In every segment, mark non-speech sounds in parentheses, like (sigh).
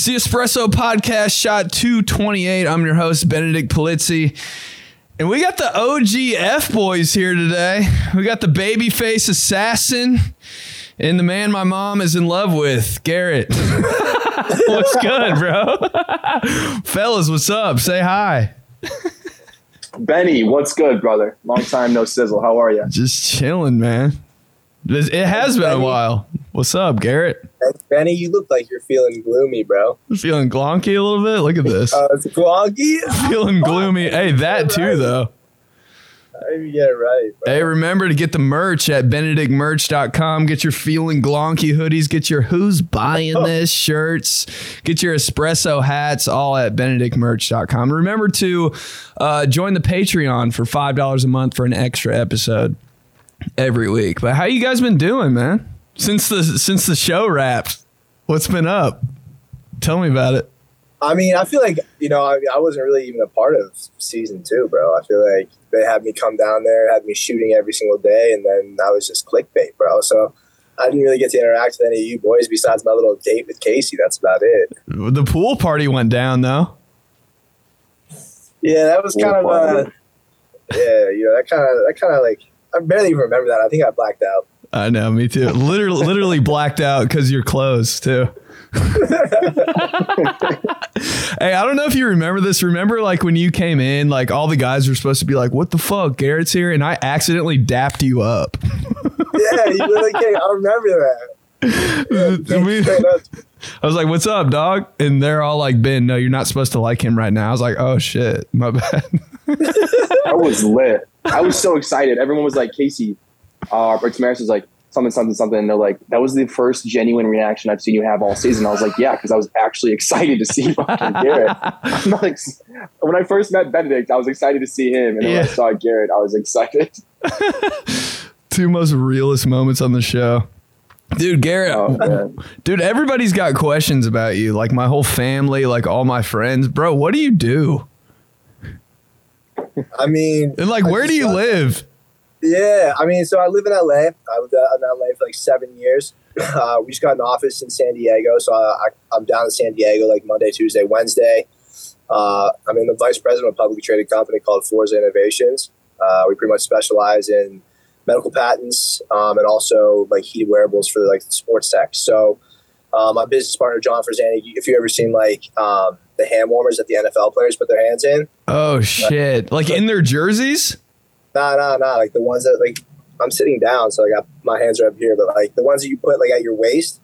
It's the Espresso Podcast, shot 228. I'm your host, Benedict Polizzi. And we got the OGF boys here today. We got the babyface assassin and the man my mom is in love with, Garrett. (laughs) what's good, bro? (laughs) Fellas, what's up? Say hi. Benny, what's good, brother? Long time no sizzle. How are you? Just chilling, man. It has been a while. What's up, Garrett? Benny, you look like you're feeling gloomy, bro. Feeling glonky a little bit? Look at this. Uh, it's glonky? (laughs) Feeling gloomy. Hey, that too, though. Get it right. Bro. Hey, remember to get the merch at benedictmerch.com. Get your feeling glonky hoodies. Get your who's buying this shirts. Get your espresso hats, all at benedictmerch.com. Remember to uh, join the Patreon for $5 a month for an extra episode every week. But how you guys been doing, man? Since the since the show wrapped, what's been up? Tell me about it. I mean, I feel like you know, I, I wasn't really even a part of season two, bro. I feel like they had me come down there, had me shooting every single day, and then I was just clickbait, bro. So I didn't really get to interact with any of you boys besides my little date with Casey. That's about it. The pool party went down though. Yeah, that was kind of uh, yeah, you know, that kind of that kind of like I barely even remember that. I think I blacked out. I know, me too. Literally, literally (laughs) blacked out because you're close too. (laughs) hey, I don't know if you remember this. Remember, like when you came in, like all the guys were supposed to be like, "What the fuck, Garrett's here," and I accidentally dapped you up. yeah, you really can't. I remember that. (laughs) Yeah, We- I was like, "What's up, dog?" And they're all like, "Ben, no, you're not supposed to like him right now." I was like, "Oh shit, my (laughs) bad." I was lit. I was so excited. Everyone was like, Casey, uh, or Tamaris was like, something, something, something. And they're like, that was the first genuine reaction I've seen you have all season. I was like, yeah, because I was actually excited to see fucking Garrett. (laughs) I'm not ex- when I first met Benedict, I was excited to see him. And then when I saw Garrett, I was excited. (laughs) Two most realest moments on the show. Dude, Garrett, Oh, dude, everybody's got questions about you. Like my whole family, like all my friends. Bro, what do you do? I mean, And like, I where do you got- live? Yeah, I mean, so I live in LA. I lived in LA for like seven years. (laughs) Uh, we just got an office in San Diego, so I, I, I'm down in San Diego like Monday, Tuesday, Wednesday. Uh, I'm in the vice president of a publicly traded company called Forza Innovations. Uh, we pretty much specialize in medical patents um, and also like heated wearables for like sports tech. So uh, my business partner John Frazani, if you ever seen like um, the hand warmers that the NFL players put their hands in, Oh shit! Like in their jerseys? Nah, nah, nah. Like the ones that like I'm sitting down, so I got my hands are up here, but like the ones that you put like at your waist,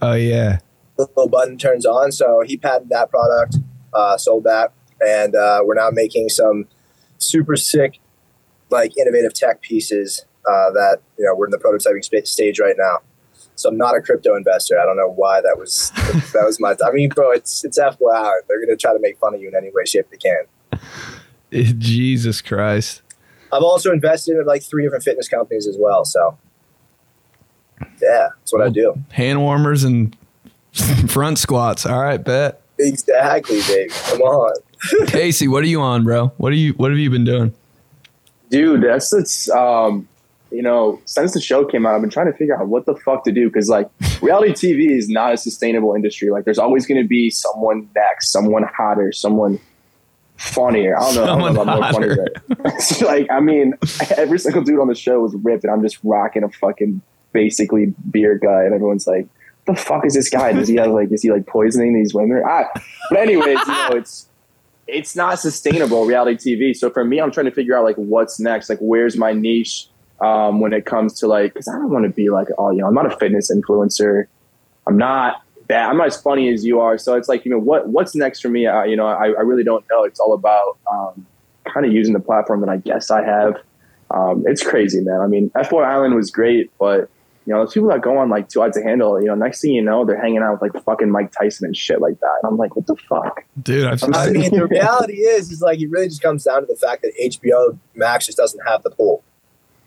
Oh yeah. the little button turns on. So he patented that product, uh, sold that, and uh, we're now making some super sick, like innovative tech pieces uh, that you know we're in the prototyping spa- stage right now. So I'm not a crypto investor. I don't know why that was (laughs) that was my. I mean, bro, it's it's FYI. They're gonna try to make fun of you in any way, shape they can. (laughs) Jesus Christ. I've also invested in like three different fitness companies as well. So, yeah, that's what I do. Hand warmers and (laughs) front squats. All right, bet. Exactly, baby. Come on. Casey, what are you on, bro? What are you? What have you been doing? Dude, that's it's um, you know, since the show came out, I've been trying to figure out what the fuck to do because like reality TV is not a sustainable industry. Like, there's always going to be someone next, someone hotter, someone funnier. I don't know. Someone I don't know about more hotter. funny, but- (laughs) like, I mean, every single dude on the show was ripped, and I'm just rocking a fucking basically beer guy, and everyone's like, "The fuck is this guy? Does he have like, is he like poisoning these women?" Ah, but anyways, you know, it's it's not sustainable reality TV. So for me, I'm trying to figure out like what's next. Like, where's my niche um, when it comes to like? Because I don't want to be like, oh, you know, I'm not a fitness influencer. I'm not that. I'm not as funny as you are. So it's like, you know, what what's next for me? Uh, you know, I, I really don't know. It's all about um, kind of using the platform that I guess I have. Um, it's crazy, man. I mean, F Boy Island was great, but you know, those people that go on like Too Hot to Handle, you know, next thing you know, they're hanging out with like fucking Mike Tyson and shit like that. And I'm like, what the fuck? Dude, I've, I mean, the (laughs) reality is, is like it really just comes down to the fact that HBO Max just doesn't have the pool.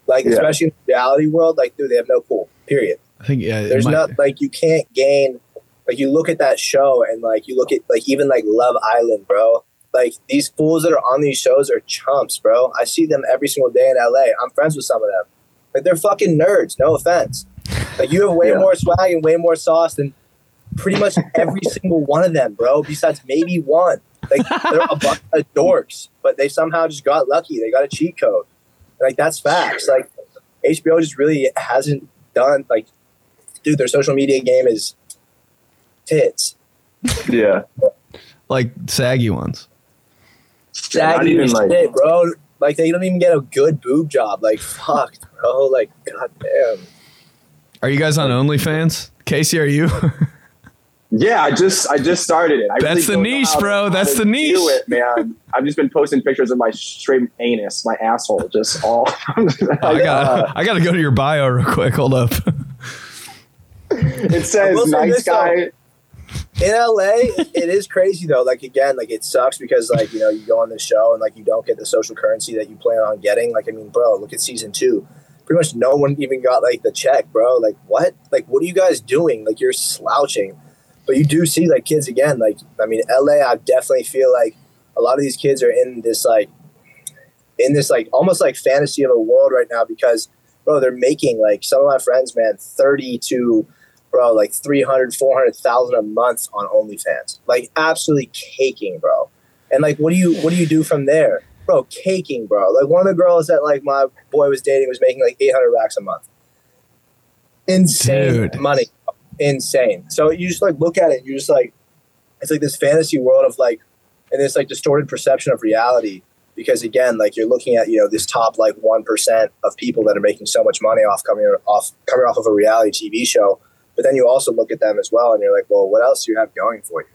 Like, Yeah. especially in the reality world, like, dude, they have no pool. Period. I think yeah. There's might- not like you can't gain. Like, you look at that show and like you look at like even like Love Island, bro. Like these fools that are on these shows are chumps, bro. I see them every single day in LA. I'm friends with some of them. Like they're fucking nerds. No offense. Like you have way Yeah. more swag and way more sauce than pretty much every (laughs) single one of them, bro. Besides maybe one, like they're a bunch of (laughs) dorks, but they somehow just got lucky. They got a cheat code. Like that's facts. Like HBO just really hasn't done like, dude. Their social media game is tits. Yeah. Like saggy ones. not Saggy even, like- bro. Like they don't even get a good boob job. Like fuck, bro. Like goddamn. Are you guys on OnlyFans? Casey, are you? (laughs) Yeah, I just I just started it. I That's the niche, how to- bro. That's the niche. Do it, man. I've just been posting pictures of my straight anus, my asshole, just all. (laughs) I got uh, I got to go to your bio real quick. Hold up. it says nice guy. though. In LA, it is crazy though. Like again, like it sucks because like you know you go on the show and like you don't get the social currency that you plan on getting. Like I mean, bro, look at season two. Pretty much no one even got like the check, bro. Like what? Like what are you guys doing? Like you're slouching. But you do see like kids again. Like I mean, LA, I definitely feel like a lot of these kids are in this like in this like almost like fantasy of a world right now because bro, they're making like some of my friends, man, thirty to bro, like 300, 400,000 a month on OnlyFans. Like absolutely caking, bro. And like, what do you, what do you do from there? Bro, caking, bro. Like one of the girls that like my boy was dating was making like 800 racks a month. Insane Dude. money. Insane. So you just like look at it, you're just like, it's like this fantasy world of like, and this like distorted perception of reality. Because again, like you're looking at, you know, this top like 1% of people that are making so much money off coming off, coming off of a reality TV show but then you also look at them as well, and you're like, well, what else do you have going for you?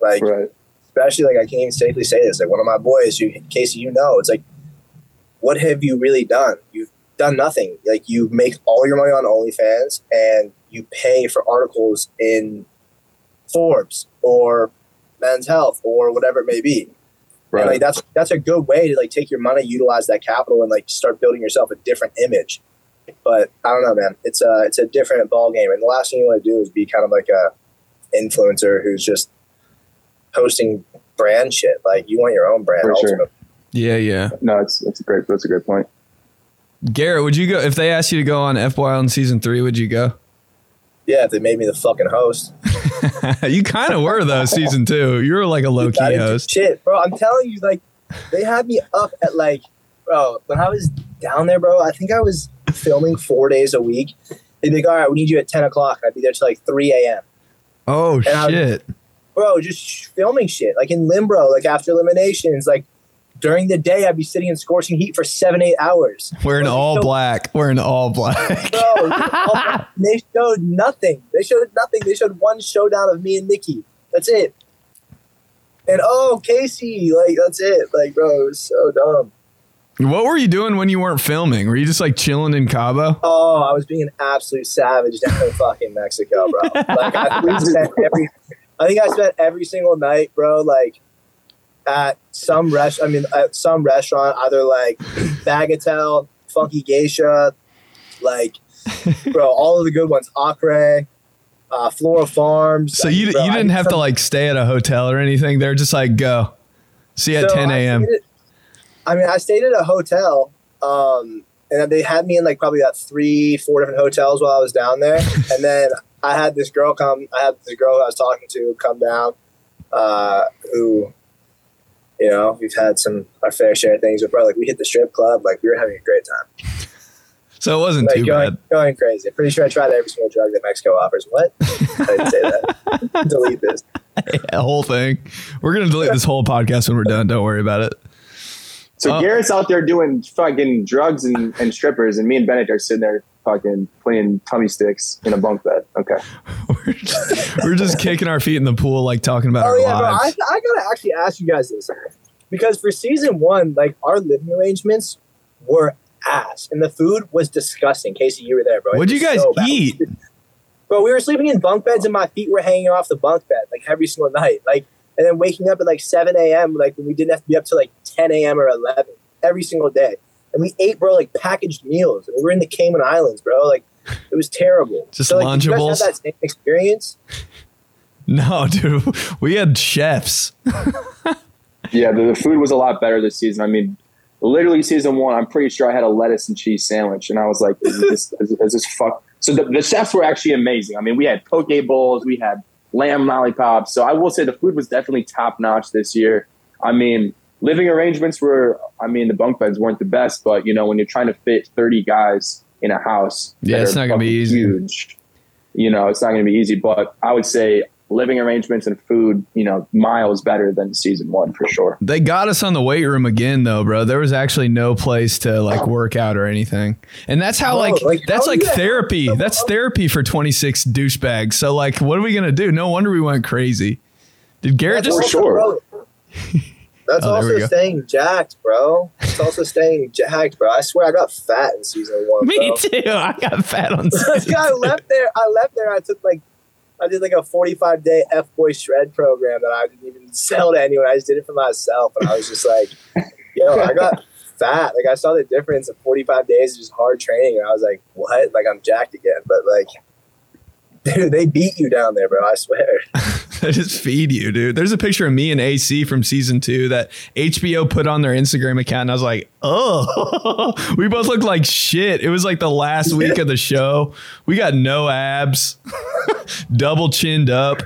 Like, Right. especially like I can't even safely say this. Like one of my boys, you Casey, you know, it's like, what have you really done? You've done nothing. Like you make all your money on OnlyFans, and you pay for articles in Forbes or Men's Health or whatever it may be. Right. And like that's that's a good way to like take your money, utilize that capital, and like start building yourself a different image. But I don't know, man. It's a it's a different ball game, and the last thing you want to do is be kind of like a influencer who's just posting brand shit. Like you want your own brand. For sure. Yeah, yeah. no, it's that's a great that's a great point. Garrett, would you go if they asked you to go on F Wild in season three? Would you go? Yeah, if they made me the fucking host. (laughs) you kind of were though. Season two, you were like a low key host. Shit, bro. I'm telling you, like they had me up at like, bro. When I was down there, bro, I think I was filming four days a week. They'd be like, all right, we need you at ten o'clock. I'd be there till like three a.m. Oh And shit! bro, just filming shit like in Limbro, like after eliminations, like during the day, I'd be sitting in scorching heat for seven, eight hours. We're in all so- black. We're in all black. Bro, (laughs) all- they showed nothing. They showed nothing. They showed one showdown of me and Nikki. That's it. And oh, Casey, like that's it. Like, bro, it was so dumb. What were you doing when you weren't filming? Were you just like chilling in Cabo? Oh, I was being an absolute savage down in fucking Mexico, bro. (laughs) Like I think I spent every, I think I spent every single night, bro. Like at some rest, I mean, at some restaurant, either like Bagatelle, Funky Geisha, like, bro, all of the good ones, Acre, uh, Flora Farms. So you Bro, you didn't did have to like stay at a hotel or anything. They're just like go. See you at So 10 I a.m. I mean, I stayed at a hotel, um, and they had me in like probably about three, four different hotels while I was down there. (laughs) and then I had this girl come. I had this girl I was talking to come down, uh, who, you know, we've had some our fair share of things. But bro, like we hit the strip club, like we were having a great time, So it wasn't like too going, bad. going crazy. Pretty sure I tried every single drug that Mexico offers. What? I didn't say that. (laughs) Delete this. (laughs) The whole thing. We're gonna delete this whole podcast when we're done. Don't worry about it. So Oh. Garrett's out there doing fucking drugs and, and strippers, and me and Bennett are sitting there fucking playing tummy sticks in a bunk bed. Okay. (laughs) We're just, we're just kicking our feet in the pool, like talking about Oh our yeah, bro. I, lives. I gotta actually ask you guys this because for season one, like our living arrangements were ass, and the food was disgusting. Casey, you were there, bro. What'd you guys so eat? Bro, we were sleeping in bunk beds, and my feet were hanging off the bunk bed like every single night. Like, and then waking up at like seven a.m. Like when we didn't have to be up till like ten a.m. or eleven every single day. And we ate, bro, like packaged meals. And we were in the Cayman Islands, bro. Like it was terrible. (laughs) Just so, like, did you guys Lunchables? have that same experience? (laughs) No, dude. (laughs) We had chefs. Yeah, the, the food was a lot better this season. I mean, literally season one, I'm pretty sure I had a lettuce and cheese sandwich, and I was like, "Is this is, is this fuck?" So the, the chefs were actually amazing. I mean, we had poke bowls, we had lamb lollipops. So I will say the food was definitely top notch this year. I mean, living arrangements were, I mean, the bunk beds weren't the best, but you know, when you're trying to fit 30 guys in a house, Yeah, it's not gonna be easy. Huge, you know, it's not going to be easy. But I would say living arrangements and food, you know, miles better than season one for sure. They got us on the weight room again, though, bro. There was actually no place to like work out or anything, and that's how Bro, like, like, that's how like do you have therapy. someone That's therapy for twenty six douchebags. So like, what are we gonna do? No wonder we went crazy. Did Garrett That's just? For sure. bro, That's Oh, there we go. also staying jacked, bro. It's also staying jacked, bro. I swear I got fat in season one. (laughs) Me bro. too. I got fat on. (laughs) Yeah, I left there. I left there. I took like, I did like a 45 day F boy shred program that I didn't even sell to anyone. I just did it for myself, and I was just like, (laughs) yo, I got fat. Like I saw the difference of 45 days of just hard training, and I was like, what? Like I'm jacked again, but like. Dude, (laughs) they beat you down there, bro. I swear. (laughs) (laughs) They just feed you, dude. There's a picture of me and AC from season two that HBO put on their Instagram account, and I was like, oh, (laughs) we both looked like shit. It was like the last week of the show. We got no abs, (laughs) double chinned up,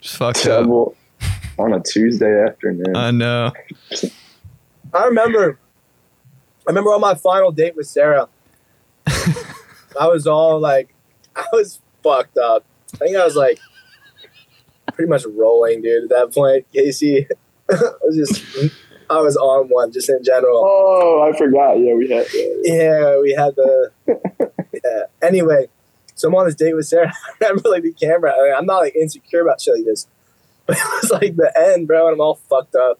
just fucked up. On a Tuesday afternoon. I know. I remember, I remember on my final date with Sarah, I was all like, I was fucked up. I think I was like, pretty much rolling, dude. At that point, (laughs) Casey, I was just, I was on one, just in general. oh, I forgot. Yeah, we had. Yeah, yeah. We had the. (laughs) yeah. Anyway, so I'm on this date with Sarah. (laughs) I remember like the camera. I mean, I'm not like insecure about shit like this, but it was like the end, bro, and I'm all fucked up.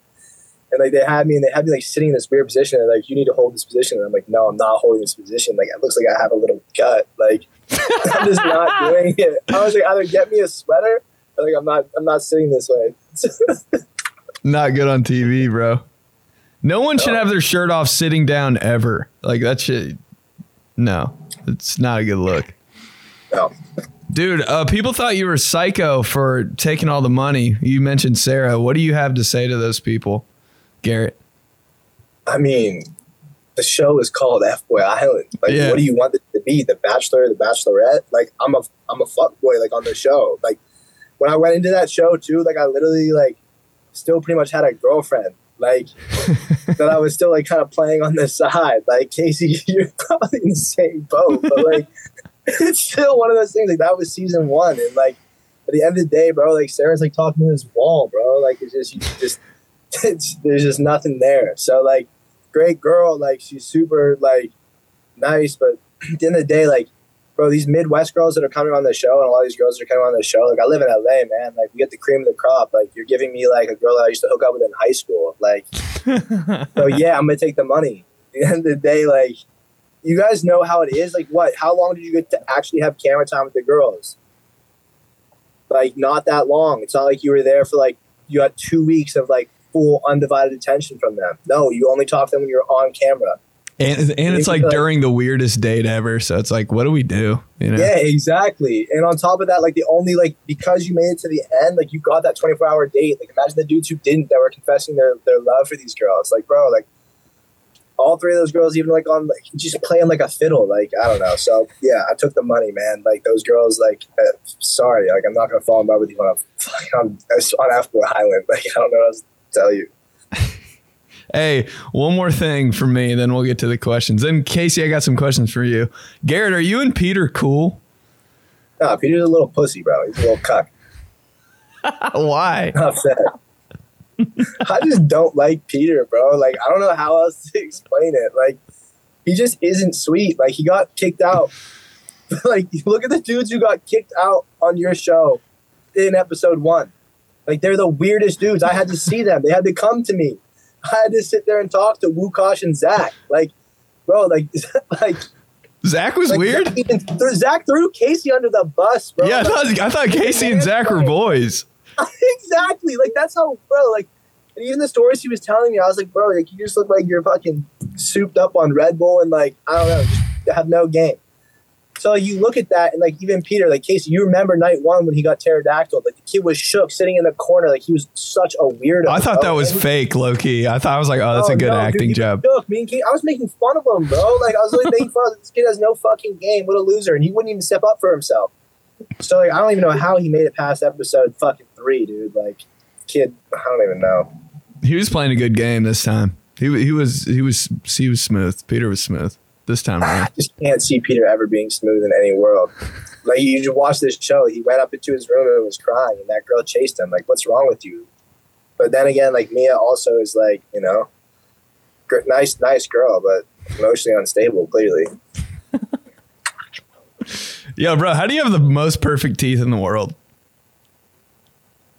And like they had me, and they had me like sitting in this weird position. And like, you need to hold this position. And I'm like, no, I'm not holding this position. Like, it looks like I have a little gut. Like, I'm just not doing it. I was like, either get me a sweater, like I'm not, I'm not sitting this way. (laughs) Not good on TV, bro. No one should have their shirt off sitting down ever. Like that shit. No, it's not a good look. no. Dude, uh, people thought you were psycho for taking all the money. You mentioned Sarah. What do you have to say to those people, Garrett? I mean, the show is called F Boy Island. Like, Yeah. what do you want it to be? The Bachelor, the Bachelorette? Like, I'm a I'm a fuck boy like on the show. Like, when I went into that show too, like I literally like still pretty much had a girlfriend. Like (laughs) that I was still like kind of playing on the side. Like Casey, (laughs) you're probably in the same boat, but like (laughs) it's still one of those things. Like that was season one, and like at the end of the day, bro, like Sarah's like talking to this wall, bro. Like it's just you just it's, there's just nothing there. So like great girl, like she's super like nice, but at the end of the day, like bro, these Midwest girls that are coming on the show, and a lot of these girls that are coming on the show, like I live in LA, man. Like we get the cream of the crop. Like you're giving me like a girl that I used to hook up with in high school. Like (laughs) so yeah, I'm gonna take the money. At the end of the day, like you guys know how it is. Like what? How long did you get to actually have camera time with the girls? Like not that long. It's not like you were there for like you got two weeks of like full undivided attention from them. No, you only talk to them when you're on camera. And and it's like during the weirdest date ever. So it's like, what do we do? You know? Yeah, exactly. And on top of that, like the only like because you made it to the end, like you got that 24 hour date. Like imagine the dudes who didn't that were confessing their their love for these girls. Like bro, like all three of those girls, even like on like just playing like a fiddle. Like I don't know. So yeah, I took the money, man. Like those girls, like uh, sorry, like I'm not gonna fall in love with you on a (laughs) on, on Island. Like I don't know what else to tell you. (laughs) Hey, one more thing for me, then we'll get to the questions. And Casey, I got some questions for you. Garrett, are you and Peter cool? No, Peter's a little pussy, bro. He's a little cuck. (laughs) Why? (laughs) Enough said. I just don't like Peter, bro. Like I don't know how else to (laughs) explain it. Like he just isn't sweet. Like he got kicked out. like look at the dudes who got kicked out on your show in episode one. Like they're the weirdest dudes. I had to see them. They had to come to me. (laughs) I had to sit there and talk to Wukosh and Zach. Like, bro, like, (laughs) like, Zach was like weird. Zach, even Zach threw Casey under the bus, bro. Yeah, I thought, I thought Casey and Zach were (laughs) boys. exactly. Like that's how, bro. Like, and even the stories he was telling me, I was like, bro, like you just look like you're fucking souped up on Red Bull and like I don't know, just have no game. So like, you look at that and like even Peter, like Casey, you remember night one when he got pterodactyl, like the kid was shook, sitting in the corner, like he was such a weirdo. I thought bro. that oh, was And fake, low key. I thought I was like, oh, that's Oh, a good no, acting was job. shook. Me and Casey, I was making fun of him, bro. Like I was really making fun of this kid has no fucking game. What a loser, and he wouldn't even step up for himself. So like, I don't even know how he made it past episode fucking three, dude. Like, kid, I don't even know. He was playing a good game this time. He he was he was he was smooth. Peter was smooth this time ah, around. I just can't see Peter ever being smooth in any world. Like you just watch this show, he went up into his room and was crying, and that girl chased him. Like, what's wrong with you? But then again, like Mia also is like, you know, gr- nice, nice girl, but emotionally unstable. Clearly, (laughs) Yo, bro, how do you have the most perfect teeth in the world?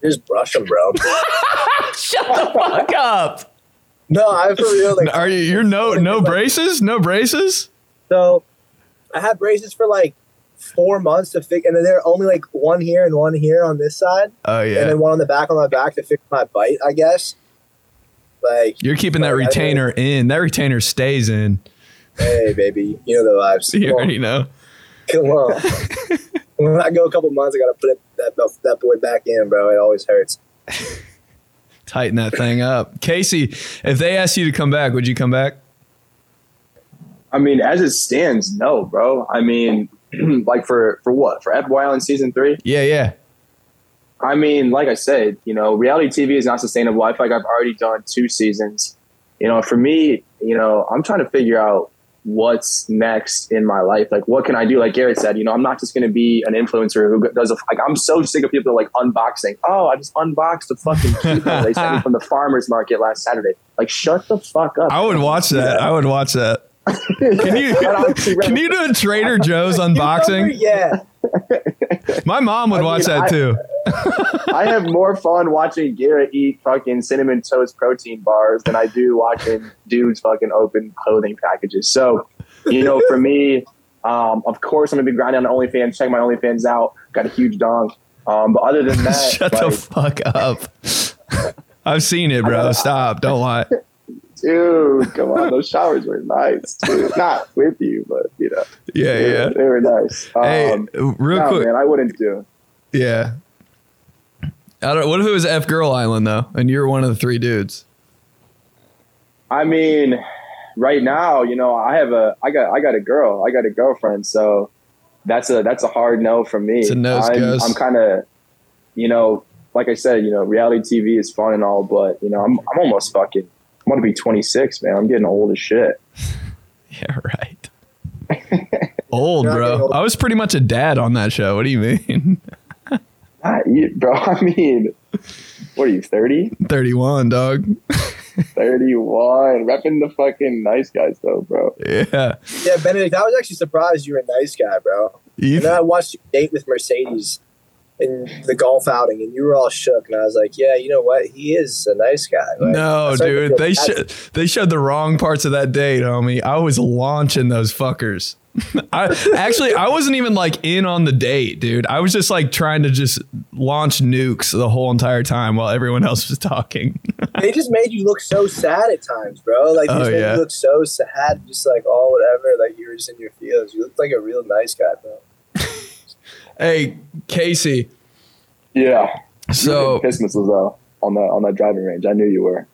just brush them, bro. (laughs) Shut the fuck up. No, I for real. Like, Are you you're no no braces? No braces? So I had braces for like four months to fix, and then they're only like one here and one here on this side, Oh yeah, and then one on the back on my back to fix my bite, I guess. Like, You're keeping that retainer in. That retainer stays in. hey, baby, you know the vibes. You Come on. already know. Come on. (laughs) when I go a couple months, I gotta put it, that that boy back in, bro. It always hurts. Tighten that thing up. Casey, if they asked you to come back, would you come back? I mean, as it stands, no, bro. I mean, (clears throat) like for for what? For FY in season three? Yeah, yeah. I mean, like I said, you know, reality TV is not sustainable. I feel like I've already done two seasons. You know, for me, you know, I'm trying to figure out what's next in my life. Like, what can I do? Like Garrett said, you know, I'm not just going to be an influencer who does a, like, I'm so sick of people like unboxing. Oh, I just unboxed a fucking keyboard they sent me (laughs) from the farmer's market last Saturday. Like, shut the fuck up. I would watch that. I would watch that. Can you (laughs) can you do a Trader Joe's (laughs) unboxing? Yeah. My mom would I watch mean, that I- too. I have more fun watching Garrett eat fucking cinnamon toast protein bars than I do watching dudes fucking open clothing packages. So, you know, for me, um, of course, I'm gonna be grinding on OnlyFans. Check my OnlyFans out. Got a huge dong. Um, but other than (laughs) that, Shut like, the fuck up. I've seen it, bro. (laughs) Stop. Don't lie. Dude, (laughs) come on, those showers were nice. Dude. Not with you, but you know, Yeah, they, yeah. they were nice. Hey, Um, real no, quick. man, I wouldn't do. Yeah. I don't. What if it was F Girl Island though, and you're one of the three dudes? I mean, right now, you know, I have a, I got, I got a girl, I got a girlfriend, so that's a, that's a hard no for me. It's a nose I'm. I'm kind of, you know, like I said, you know, reality TV is fun and all, but you know, I'm, I'm almost fucking, I'm gonna be 26, man. I'm getting old as shit. (laughs) Yeah, right. (laughs) Old, You're not getting bro. old. I was pretty much a dad on that show. What do you mean? (laughs) Ah, you- bro, I mean, what are you, 30, 31, dog. 31, repping the fucking nice guys though, bro. Yeah. Yeah, Benedict, I was actually surprised you were a nice guy, bro. You, And then I watched you date with Mercedes in the golf outing, and you were all shook. And I was like, yeah, you know what? He is a nice guy. Like, no, I started to dude. They they showed the wrong parts of that date, homie. I was launching those fuckers. (laughs) I actually I wasn't even like in on the date, dude. I was just like trying to just launch nukes the whole entire time while everyone else was talking. (laughs) They just made you look so sad at times, bro. Like, they Oh, made yeah. you look so sad, just like, oh, whatever. Like, you were just in your feels. You looked like a real nice guy, bro. Hey, Casey. Yeah. So Piss missiles though on the on that driving range. I knew you were.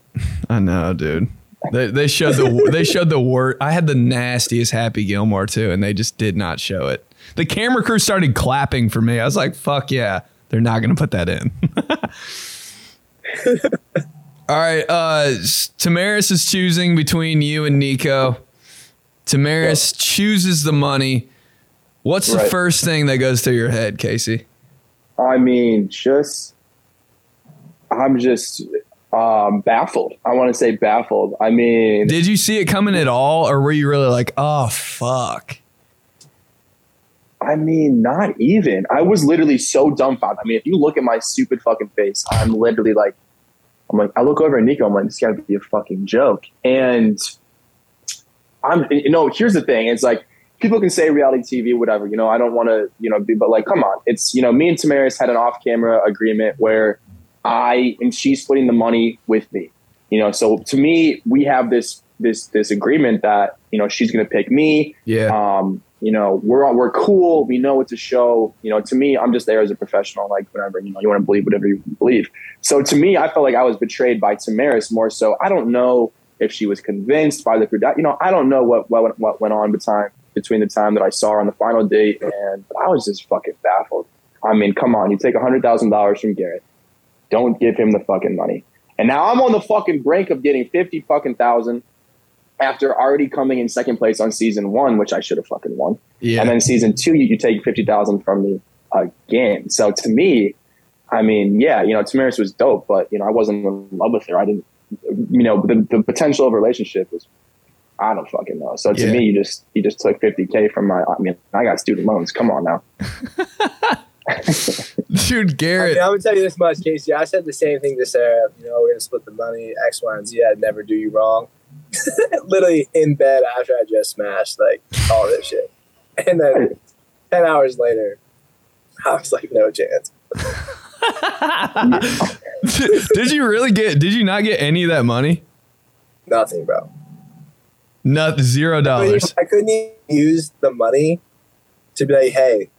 I know, dude. They, they showed the (laughs) they showed the word. I had the nastiest Happy Gilmore too, and they just did not show it. The camera crew started clapping for me. I was like, "Fuck yeah!" They're not gonna put that in. (laughs) All right, uh, Tamaris is choosing between you and Nico. Tamaris chooses the money. What's the first thing that goes through your head, Casey? I mean, just I'm just um, baffled. I want to say baffled. I mean, Did you see it coming at all, or were you really like, "Oh fuck"? I mean, not even. I was literally so dumbfounded. I mean, if you look at my stupid fucking face, I'm literally like, I'm like, I look over at Nico. I'm like, this got to be a fucking joke. And I'm, you know, here's the thing. It's like people can say reality TV, whatever. You know, I don't want to, you know, be, but like, come on. It's you know, me and Tamaris had an off-camera agreement where I and she's splitting the money with me. You know, so to me, we have this this this agreement that you know she's going to pick me Yeah, um, you know, we're we're cool. We know it's a show. You know, to me, I'm just there as a professional. Like whatever, you know, you want to believe whatever you believe. So to me, I felt like I was betrayed by Tamaris more so. I don't know if she was convinced by the produ- You know, I don't know what what what went on between between the time that I saw her on the final date and I was just fucking baffled. I mean, come on, you take hundred thousand dollars from Garrett, don't give him the fucking money. And now I'm on the fucking brink of getting fifty fucking thousand after already coming in second place on season one, which I should have fucking won. Yeah. And then season two, you, you take fifty thousand from me again. So to me, I mean, yeah, you know, Tamaris was dope, but you know, I wasn't in love with her. I didn't, you know, the, the potential of a relationship was, I don't fucking know. So to Yeah. me, you just you just took fifty k from my. I mean, I got student loans. Come on now. (laughs) (laughs) Dude, I Garrett. mean, I'm gonna tell you this much, Casey. I said the same thing to Sarah. You know, we're gonna split the money, X, Y, and Z. I'd never do you wrong. (laughs) Literally in bed after I just smashed like all this shit, and then ten hours later, I was like, no chance. did you really get? Did you not get any of that money? Nothing, bro. Not zero dollars. I couldn't even use the money to be like, hey,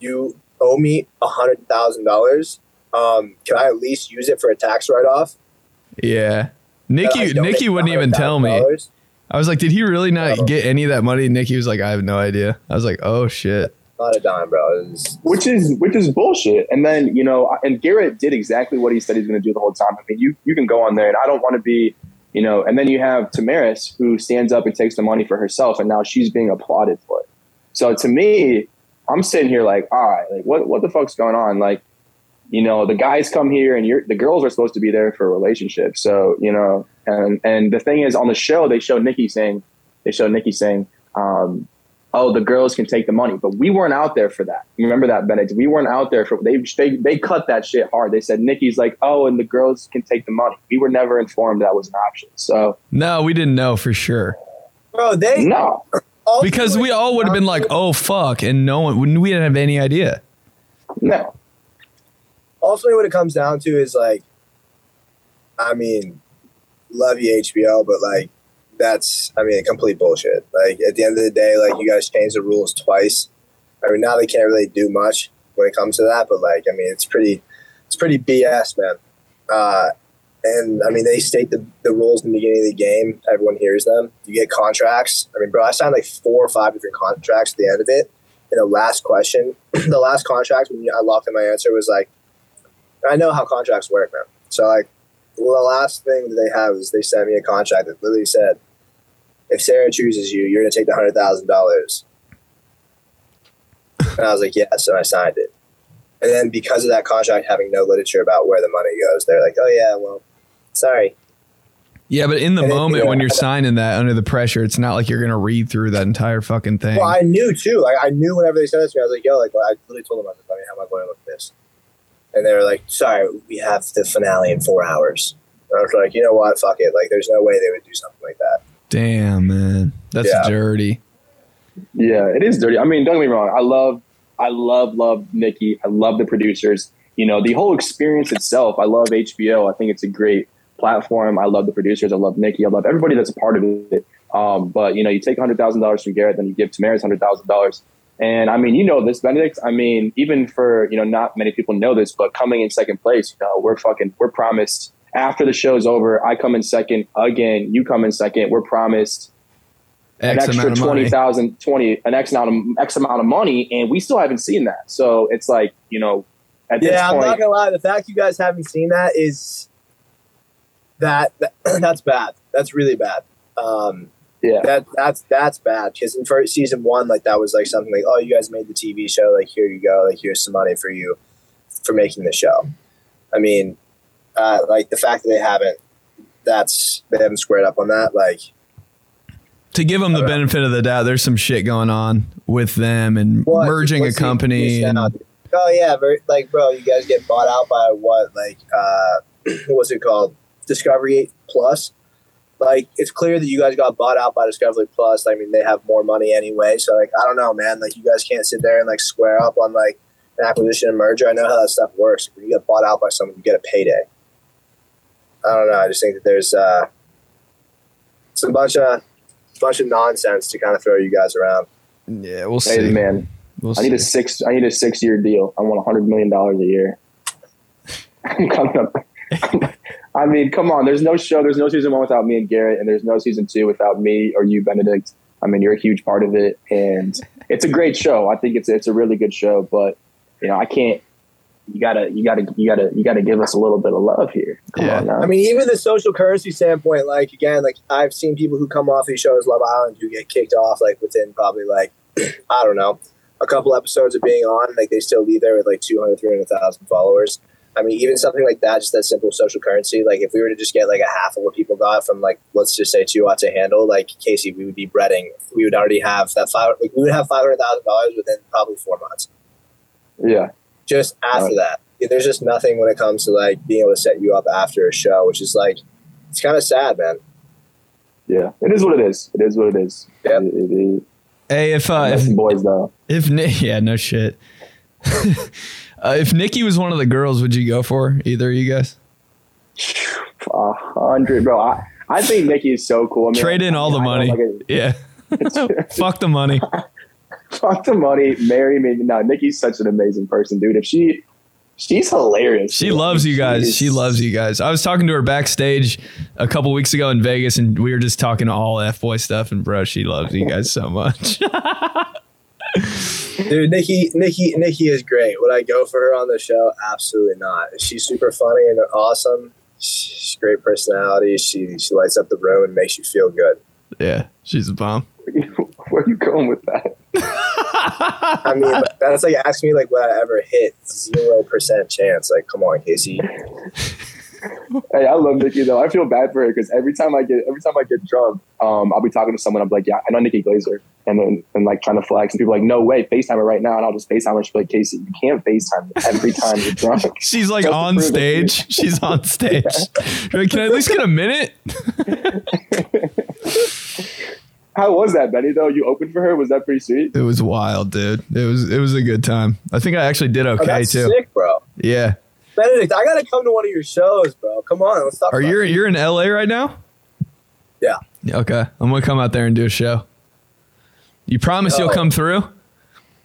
you owe me a hundred thousand dollars. Um, can I at least use it for a tax write off? Yeah. Nikki, Nikki wouldn't even tell me. I was like, did he really not No. get any of that money? Nikki was like, I have no idea. I was like, oh shit. Not a dime, bro. Was, which is which is bullshit. And then you know, and Garrett did exactly what he said he's going to do the whole time. I mean, you you can go on there, and I don't want to be, you know. And then you have Tamaris who stands up and takes the money for herself, and now she's being applauded for it. So to me, I'm sitting here like, all right, like what what the fuck's going on? Like, you know, the guys come here, and you're the girls are supposed to be there for a relationship. So you know, and and the thing is, on the show they show Nikki saying, they show Nikki saying. Um, oh, the girls can take the money. But we weren't out there for that. Remember that, Benedict? We weren't out there for they they they cut that shit hard. They said Nikki's like, oh, and the girls can take the money. We were never informed that was an option. So No, we didn't know for sure. bro. They no, ultimately- Because we all would have been like, oh fuck, and no one we didn't have any idea. no. ultimately what it comes down to is like i mean love you hbo but like that's i mean complete bullshit like at the end of the day like you guys changed the rules twice i mean now they can't really do much when it comes to that but like i mean it's pretty it's pretty bs man uh and I mean, they state the, the rules in the beginning of the game. Everyone hears them. You get contracts. I mean, bro, I signed like four or five different contracts at the end of it. And the last question, (clears throat) the last contract, when I locked in my answer, was like, I know how contracts work, man. So like, the last thing that they have is they sent me a contract that literally said, if Sarah chooses you, you're gonna take the hundred thousand dollars. And I was like, yes, and I signed it. And then because of that contract having no literature about where the money goes, they're like, oh yeah, well, sorry. Yeah, but in the And moment yeah. when you're signing that under the pressure, it's not like you're gonna read through that entire fucking thing. Well, I knew too. Like I knew whenever they said this to me, I was like, yo, like well, I literally told them, I was like, I mean, how am I going to look at this? And they were like, sorry, we have the finale in four hours. And I was like, you know what? Fuck it. Like, there's no way they would do something like that. Damn, man, that's Yeah. dirty. Yeah, it is dirty. I mean, don't get me wrong. I love, I love, love Nikki. I love the producers. You know, the whole experience itself. I love HBO. I think it's a great platform. I love the producers. I love Nikki. I love everybody that's a part of it. Um, but you know, you take hundred thousand dollars from Garrett, then you give Tamaris hundred thousand dollars. And I mean, you know this, Benedict. I mean, even for you know, not many people know this, but coming in second place, you know, we're fucking, we're promised after the show's over. I come in second again. You come in second. We're promised an extra amount of 20,000, 20, an X amount of X amount of money, and we still haven't seen that. So it's like, you know, at this Yeah, I'm not gonna lie. The fact you guys haven't seen that is that, that (clears throat) that's bad. That's really bad. Um, yeah, that that's that's bad because in first season one, like that was like something like, oh, you guys made the TV show. Like here you go. Like here's some money for you for making the show. I mean, uh, like the fact that they haven't, that's they haven't squared up on that. Like to give them the I know. benefit of the doubt, there's some shit going on with them and what- merging a what's the company. excuse And, oh yeah, very, like bro, you guys get bought out by what? Like uh, (clears throat) what's it called? Discovery Plus. Like it's clear that you guys got bought out by Discovery Plus. I mean, they have more money anyway. So like, I don't know, man. Like you guys can't sit there and like square up on like an acquisition and merger. I know how that stuff works. When you get bought out by someone, you get a payday. I don't know. I just think that there's uh, it's a bunch of bunch of nonsense to kind of throw you guys around. yeah, we'll hey see. man, We'll I need a six, I need a six year deal. I want a hundred million dollars a year. (laughs) I'm coming up. (laughs) I mean, come on. There's no show. There's no season one without me and Garrett, and there's no season two without me or you, Benedict. I mean, you're a huge part of it, and it's a great show. I think it's it's a really good show. But you know, I can't. You gotta, you gotta, you gotta, you gotta give us a little bit of love here. Come Yeah. on now. I mean, even the social currency standpoint, like again, like I've seen people who come off these shows, Love Island, who get kicked off like within probably like (clears throat) I don't know, a couple episodes of being on, like they still leave there with like 200, 300,000 followers. I mean, even something like that, just that simple social currency. Like if we were to just get like a half of what people got from like let's just say two to handle, like Casey, we would be breading. We would already have that five. Like we would have five hundred thousand dollars within probably four months. yeah, Just after Right. that, there's just nothing when it comes to like being able to set you up after a show, which is like it's kind of sad, man. yeah. It is what it is. It is what it is. Yeah. It, it, it, Hey, if uh, if Listen, boys though. if (laughs) yeah, no shit. (laughs) uh, if Nikki was one of the girls, would you go for her? either of you guys? A hundred, bro. I, I think Nikki is so cool. I mean, Trade in all the I know, money. like, a- Yeah, (laughs) fuck the money. (laughs) fuck the money, marry me. No, Nikki's such an amazing person, dude. If she, she's hilarious. She dude. loves you guys. is- She loves you guys. I was talking to her backstage a couple weeks ago in Vegas, and we were just talking all f boy stuff. And bro, she loves you guys so much. (laughs) Dude, Nikki, Nikki, Nikki is great. Would I go for her on the show? Absolutely not. She's super funny and awesome. She's great personality. She she lights up the room and makes you feel good. yeah, she's a bomb. (laughs) Where are you going with that? I mean, that's like asking me like would I ever hit zero percent chance? Like, come on, Casey. (laughs) Hey, I love Nikki though. I feel bad for her because every time I get every time I get drunk, um, I'll be talking to someone. I'm like, yeah, I know Nikki Glazer, and then and like trying to flex, and people are like, no way, Facetime her right now, and I'll just Facetime her. She'll like, Casey, you can't Facetime every time you're drunk. (laughs) She's like on prove it to you. stage. She's on (laughs) stage. You're like, Can I at least get a minute? (laughs) How was that, Benny? Though you opened for her, was that pretty sweet? It was wild, dude. It was it was a good time. I think I actually did Oh, okay that's too. sick, bro. Yeah. Benedict, I gotta come to one of your shows, bro. Come on, let's talk. Are you you're in LA right now? Yeah. Okay, I'm gonna come out there and do a show. You promise you'll Oh. come through?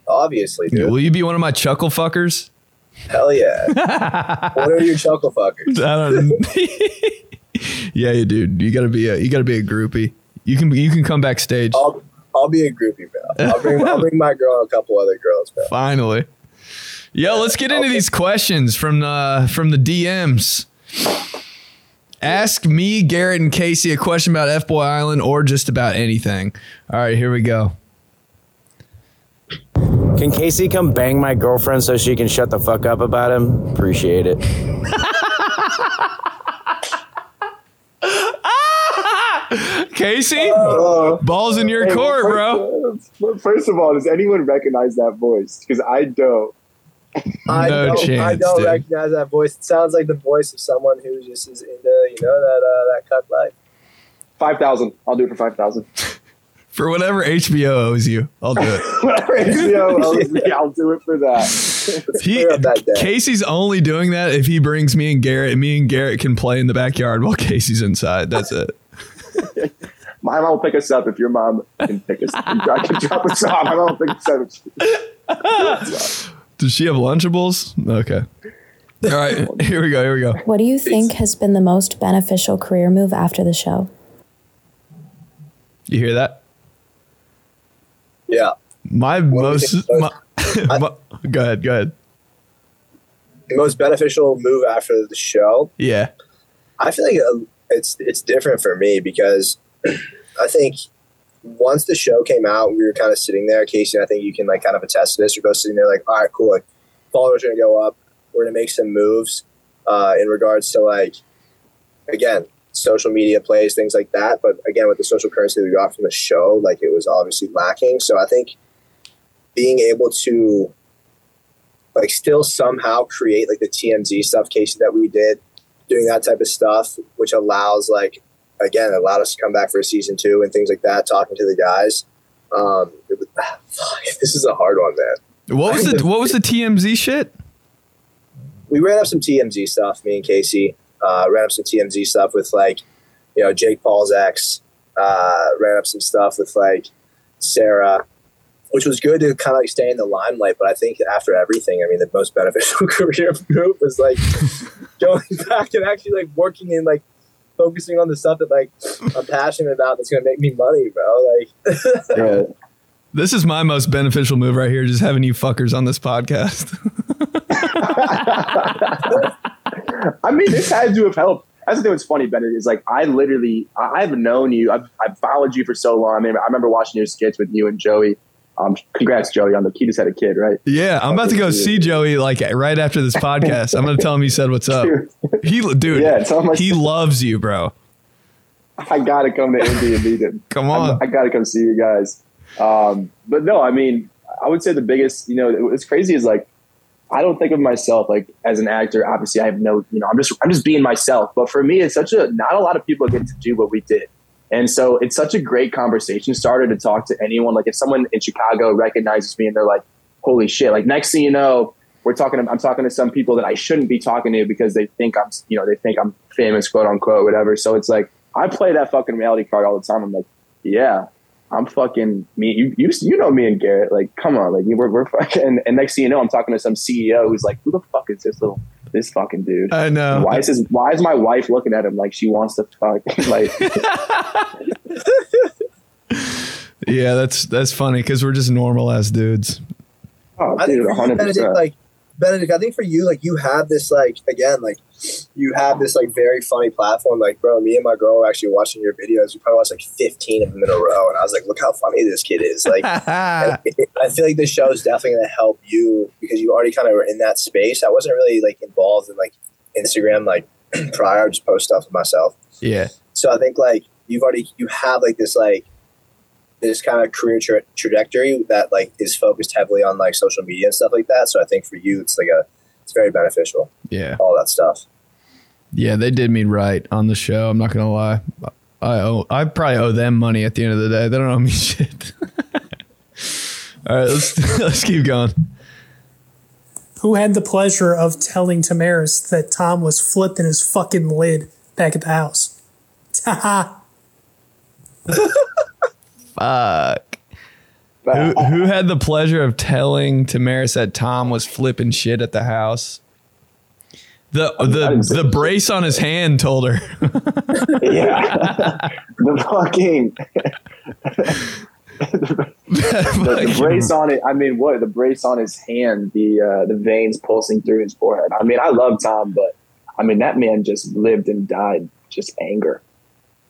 Obviously, dude. Will you be one of my chuckle fuckers? Hell yeah. (laughs) what are your chuckle fuckers? I don't. (laughs) yeah, you dude. You gotta be a you gotta be a groupie. You can you can come backstage. I'll I'll be a groupie, bro. I'll bring I'll bring my girl and a couple other girls, bro. Finally. Yo, let's get into okay. these questions from the from the DMs. Ask me, Garrett, and Casey a question about F Boy Island or just about anything. All right, here we go. Can Casey come bang my girlfriend so she can shut the fuck up about him? Appreciate it. (laughs) Casey, Oh, balls in your hey, court, well, bro. First of all, does anyone recognize that voice? Because I don't. I No don't, I don't dude. recognize that voice. It sounds like the voice of someone who just is into, you know, that uh, that cut life. Five thousand. I'll do it for five thousand. (laughs) For whatever HBO owes you, I'll do it. (laughs) Whatever HBO (laughs) owes me, I'll do it for that. He, that. Casey's only doing that if he brings me and Garrett, me and Garrett can play in the backyard while Casey's inside. That's it. My mom will pick us up if your mom can pick us. can drop, can drop us off. My mom will pick us up. Does she have Lunchables? Okay. All right, (laughs) (laughs) here we go. Here we go. What do you think has been the most beneficial career move after the show? You hear that? Yeah. My do you most. think (laughs) My, my- go ahead. Go ahead. The most beneficial move after the show. Yeah. I feel like uh, it's it's different for me because (clears throat) I think once the show came out, we were kind of sitting there. Casey, and I think you can like kind of attest to this. You're both sitting there like, all right, cool. Like followers are gonna go up. We're gonna make some moves uh, in regards to like again social media plays things like that. But again, with the social currency that we got from the show, like it was obviously lacking. So I think being able to like still somehow create like the TMZ stuff, Casey, that we did doing that type of stuff, which allows like again allowed us to come back for a season two and things like that, talking to the guys. Um, it was, (sighs) fuck, this is a hard one, man. What was the (laughs) What was the TMZ shit? We ran up some TMZ stuff, me and Casey. Uh, ran up some TMZ stuff with like, you know, Jake Paul's ex. Uh, ran up some stuff with like Sarah, which was good to kind of like stay in the limelight. But I think after everything, I mean, the most beneficial (laughs) career move was like (laughs) going back and actually like working in like focusing on the stuff that like I'm passionate about that's gonna make me money, bro. Like, (laughs) Right. This is my most beneficial move right here. Just having you fuckers on this podcast. (laughs) I mean, this had to have helped. That's the thing that's funny, Bennett, is like I literally I- I've known you. I've, I've followed you for so long. I mean, I remember watching your skits with you and Joey. Um, congrats, Joey, on the he just had a kid, right? Yeah, I'm about to go see Joey like right after this podcast. I'm gonna tell him you said what's up. He, dude, Yeah, tell him I- he loves you, bro. I gotta come to Indy and meet him. (laughs) Come on. I gotta come see you guys. Um, but no, I mean, I would say the biggest, you know, what's crazy is like, I don't think of myself like as an actor. Obviously, I have no, you know, I'm just, I'm just being myself. But for me, it's such a, not a lot of people get to do what we did. And so it's such a great conversation starter to talk to anyone. Like if someone in Chicago recognizes me and they're like, holy shit, like next thing you know, we're talking, I'm talking to some people that I shouldn't be talking to because they think I'm, you know, they think I'm famous, quote unquote, whatever. So it's like, I play that fucking reality card all the time. I'm like, yeah, I'm fucking me. You, you, you know me and Garrett. Like, come on, like we're, we're fucking. And, and next thing you know, I'm talking to some CEO who's like, who the fuck is this little, this fucking dude? I know. Why is his, Why is my wife looking at him like she wants to fuck? (laughs) like, (laughs) Yeah, that's that's funny because we're just normal ass dudes. oh, I think dude, 100. Benedict, percent like Benedict, I think for you, like you have this, like again, like you have this like very funny platform. Like, bro, me and my girl were actually watching your videos. We probably watched like fifteen of them in a row, and I was like, look how funny this kid is. Like, (laughs) I feel like this show is definitely going to help you because you already kind of were in that space. I wasn't really like involved in like Instagram like (clears throat) prior. I just post stuff myself. yeah, So I think like you've already you have like this like this kind of career tra- trajectory that like is focused heavily on like social media and stuff like that. So I think for you, it's like a it's very beneficial. yeah, All that stuff. yeah. They did me right on the show. I'm not gonna lie. I owe. I probably owe them money at the end of the day. They don't owe me (laughs) shit. All right, let's (laughs) let's keep going. Who had the pleasure of telling Tamaris that Tom was flipping his fucking lid back at the house? (laughs) Haha. Fuck. Who, who had the pleasure of telling Tamaris that Tom was flipping shit at the house? The the the brace on his hand told her. (laughs) yeah, the fucking (laughs) the, the brace on it. I mean, what the brace on his hand, the uh, the veins pulsing through his forehead. I mean, I love Tom, but I mean that man just lived and died just anger.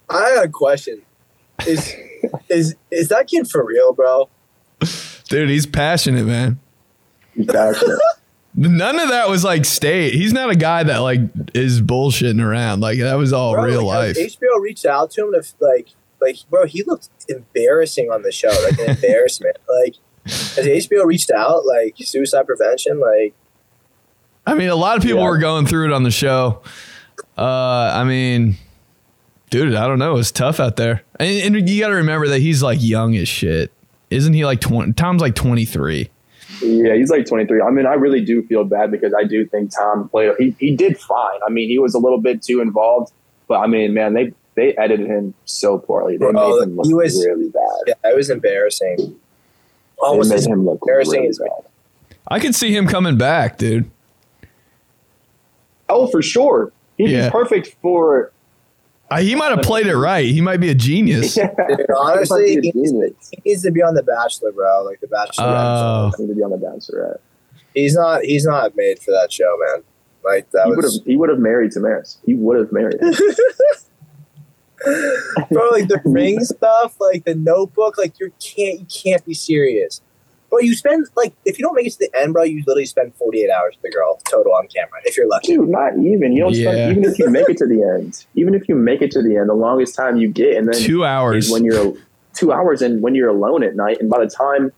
I got a question. Is is is that kid for real, bro? Dude, he's passionate, man. He's passionate. (laughs) None of that was like state. He's not a guy that like is bullshitting around. Like that was all Bro, real like, life. HBO reached out to him to like like bro, he looked embarrassing on the show, like an embarrassment. (laughs) Like has HBO reached out like suicide prevention? Like I mean, a lot of people Yeah. were going through it on the show. Uh, I mean, dude, I don't know. It's tough out there, and, and you got to remember that he's like young as shit. Isn't he like twenty? Tom's like twenty three. Yeah, he's like 23. I mean, I really do feel bad because I do think Tom played. He, he did fine. I mean, he was a little bit too involved, but I mean, man, they they edited him so poorly. They Bro, made him look he was- really bad. yeah, it was embarrassing. They Almost made him look embarrassing really as bad. I could see him coming back, dude. Oh, for sure. He'd Yeah. be perfect for. Uh, he might have played it right. He might be a genius. Dude, (laughs) honestly, He'd he be he needs to be on The Bachelor, bro. Like The Bachelor. Oh. He need to be on the Bachelorette. he's not. He's not made for that show, man. Like that He would have. was, He would have married Tamaris. He would have married. her. (laughs) bro. Like the (laughs) ring stuff, like the Notebook. Like you can't. You can't be serious, bro. You spend like if you don't make it to the end, bro, you literally spend forty eight hours with the girl total on camera if you're lucky. Dude, not even. You don't. Yeah. Spend, even if you make it to the end, even if you make it to the end, the longest time you get, and then Two hours. is when you're two hours and when you're alone at night. And by the time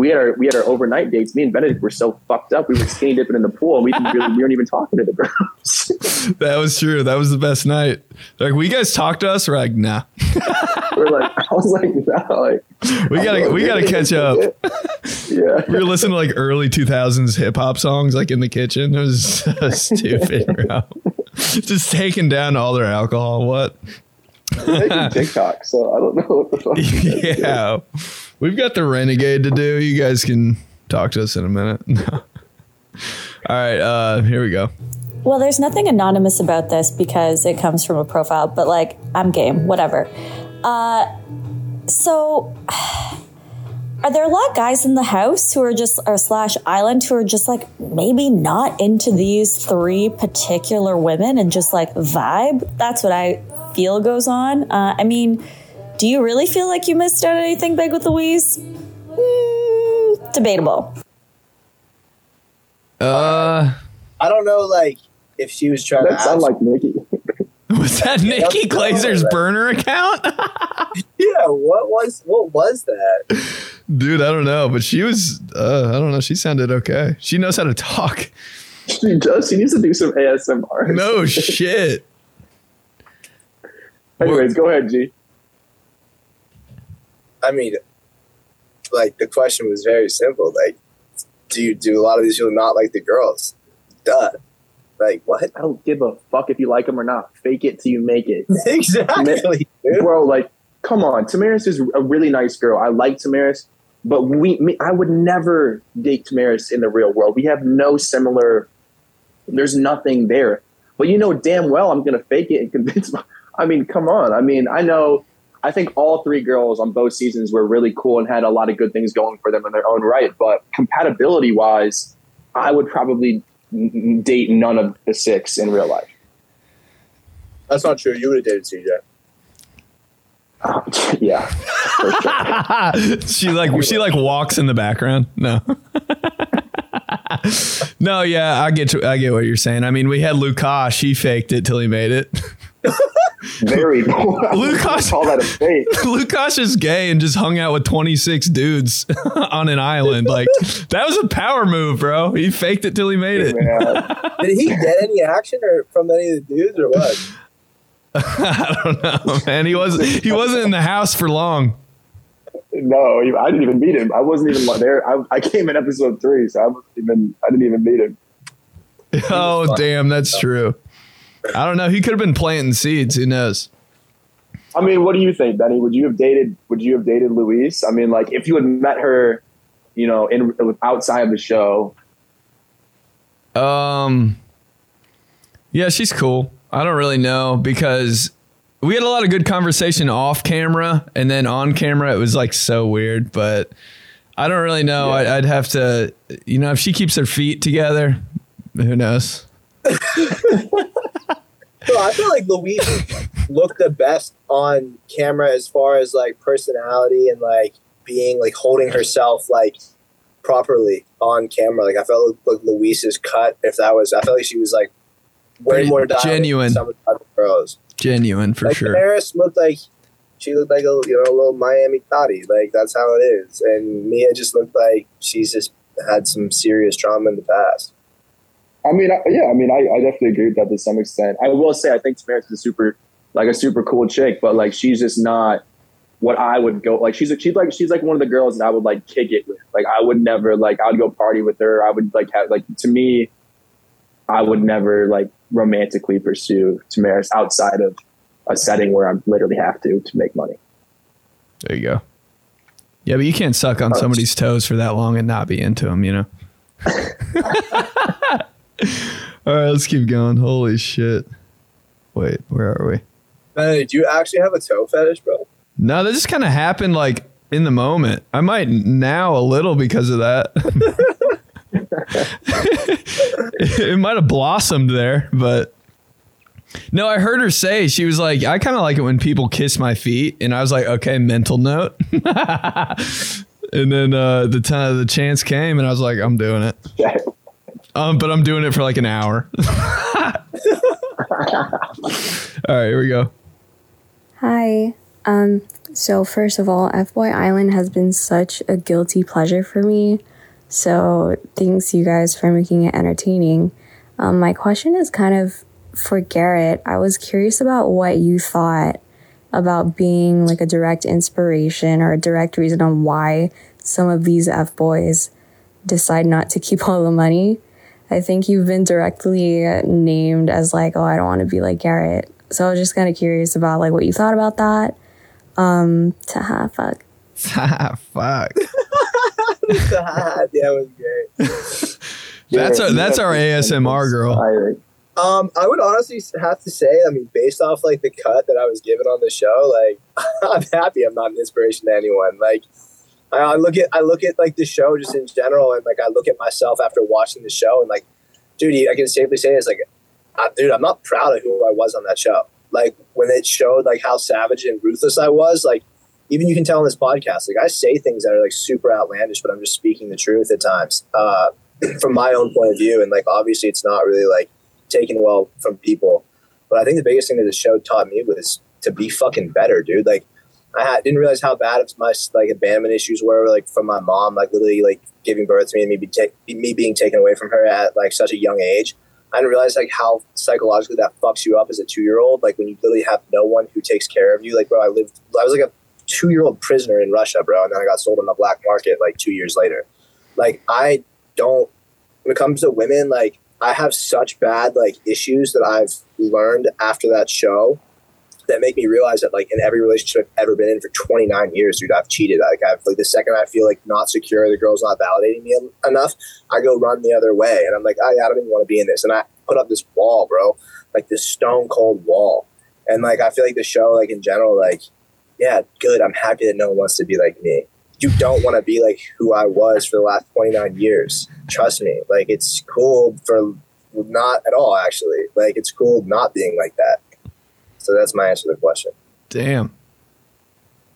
we had our we had our overnight dates, me and Benedict were so fucked up. We were skinny dipping in the pool, and we didn't really, we weren't even talking to the girls. (laughs) that was true. That was the best night. Like, will you guys talk to us? We're like, nah. (laughs) we're like, I was like, no, like We gotta we gotta catch up. (laughs) yeah. We were listening to like early 2000s hip hop songs, like in the kitchen. It was so stupid, bro. Just taking down all their alcohol. What? making TikTok, so I don't know what the fuck. yeah. We've got the renegade to do. You guys can talk to us in a minute. (laughs) all right, uh, here we go. Well, there's nothing anonymous about this because it comes from a profile, but like, I'm game, whatever. Uh, so, (sighs) Are there a lot of guys in the house who are just, or slash island, who are just like maybe not into these three particular women and just like vibe? That's what I feel goes on. Uh, I mean, do you really feel like you missed out on anything big with Louise? Mm, debatable. Uh, I don't know, like if she was trying That to. Ask, sound like Nikki. (laughs) was that Nikki that's- Glazer's burner account? (laughs) yeah, what was what was that? Dude, I don't know, but she was. Uh, I don't know. She sounded okay. She knows how to talk. She does. She needs to do some ASMR. No shit. Anyways, go ahead, G. I mean, like the question was very simple. Like, do you do a lot of these people not like the girls? Duh. Like what? I don't give a fuck if you like them or not. Fake it till you make it. (laughs) exactly, dude. bro. Like, come on. Tamaris is a really nice girl. I like Tamaris, but we, me, I would never date Tamaris in the real world. We have no similar. There's nothing there. But you know damn well I'm gonna fake it and (laughs) convince. My, I mean, come on. I mean, I know. I think all three girls on both seasons were really cool and had a lot of good things going for them in their own right. But compatibility wise, I would probably n- n- date none of the six in real life. That's not true. You would have dated CJ. (laughs) yeah. (laughs) she like she like walks in the background. No. (laughs) no, yeah, I get to, I get what you're saying. I mean, we had Lukash, he faked it till he made it. Very. (laughs) Lucas- call that a fake. (laughs) Lukash is gay and just hung out with 26 dudes (laughs) on an island. Like that was a power move, bro. He faked it till he made it. Did he get any action or from any of the dudes or what? I don't know, man. He wasn't he wasn't in the house for long. No, I didn't even meet him. I wasn't even there. I, I came in episode three, so I wasn't even. I didn't even meet him. Oh, damn, that's true. I don't know. He could have been planting seeds. Who knows? I mean, what do you think, Benny? Would you have dated? Would you have dated Louise? I mean, like if you had met her, you know, in outside of the show. Um, yeah, she's cool. I don't really know because we had a lot of good conversation off camera, and then on camera it was like so weird. But I don't really know. Yeah. I, I'd have to, you know, if she keeps her feet together, who knows? (laughs) So I feel like Louise (laughs) looked the best on camera as far as like personality and like being like holding herself like properly on camera. Like I felt like Louise's cut, if that was, I felt like she was like way Pretty more genuine. than some of the other girls. Genuine for like sure. Paris looked like she looked like a you know a little Miami thotty. Like that's how it is. And Mia just looked like she's just had some serious trauma in the past. I mean, I, yeah, I mean, I, I definitely agree with that to some extent. I will say, I think Tamaris is a super, like a super cool chick, but like she's just not what I would go like. She's a, she's like she's like one of the girls that I would like kick it with. Like I would never like I would go party with her. I would like have like to me, I would never like romantically pursue Tamaris outside of a setting where I literally have to to make money. There you go. Yeah, but you can't suck on uh, somebody's toes for that long and not be into them, you know? (laughs) (laughs) All right, let's keep going. Holy shit. Wait, where are we? Man, did you actually have a toe fetish, bro? No, that just kind of happened like in the moment. I might now a little because of that. (laughs) it might have blossomed there, but no, I heard her say she was like, I kind of like it when people kiss my feet, and I was like, okay, mental note. (laughs) and then uh, the time the chance came, and I was like, I'm doing it. Um, but I'm doing it for like an hour. (laughs) All right, here we go. Hi. Um, so first of all, F Boy Island has been such a guilty pleasure for me. So thanks you guys for making it entertaining. Um, my question is kind of for Garrett. I was curious about what you thought about being like a direct inspiration or a direct reason on why some of these F boys decide not to keep all the money. I think you've been directly named as like, oh, I don't want to be like Garrett. So I was just kind of curious about like what you thought about that. Um, ta fuck. (laughs) Fuck. that was great. (laughs) That's our that's our ASMR girl. Inspiring. Um, I would honestly have to say, I mean, based off like the cut that I was given on the show, like (laughs) I'm happy I'm not an inspiration to anyone. Like, I, I look at I look at like the show just in general, and like I look at myself after watching the show, and like, dude, I can safely say it's like, uh, dude, I'm not proud of who I was on that show. Like when it showed like how savage and ruthless I was, like even you can tell on this podcast, like I say things that are like super outlandish, but I'm just speaking the truth at times uh, (clears throat) from my own point of view, and like obviously it's not really like taken well from people. But I think the biggest thing that the show taught me was to be fucking better, dude. Like I had, didn't realize how bad my like abandonment issues were, like from my mom, like literally like giving birth to me and me, be ta- me being taken away from her at like such a young age. I didn't realize like how psychologically that fucks you up as a two year old. Like when you literally have no one who takes care of you. Like bro, I lived, I was like a two year old prisoner in Russia, bro, and then I got sold on the black market like two years later. Like I don't, when it comes to women, like I have such bad like issues that I've learned after that show that make me realize that like in every relationship I've ever been in for 29 years, dude, I've cheated. Like I've like the second I feel like not secure, the girl's not validating me enough, I go run the other way, and I'm like, yeah, I don't even want to be in this, and I put up this wall, bro, like this stone cold wall, and like I feel like the show, like in general, like yeah, good. I'm happy that no one wants to be like me. You don't want to be like who I was for the last 29 years. Trust me. Like it's cool for not at all actually. Like it's cool not being like that. So that's my answer to the question. Damn.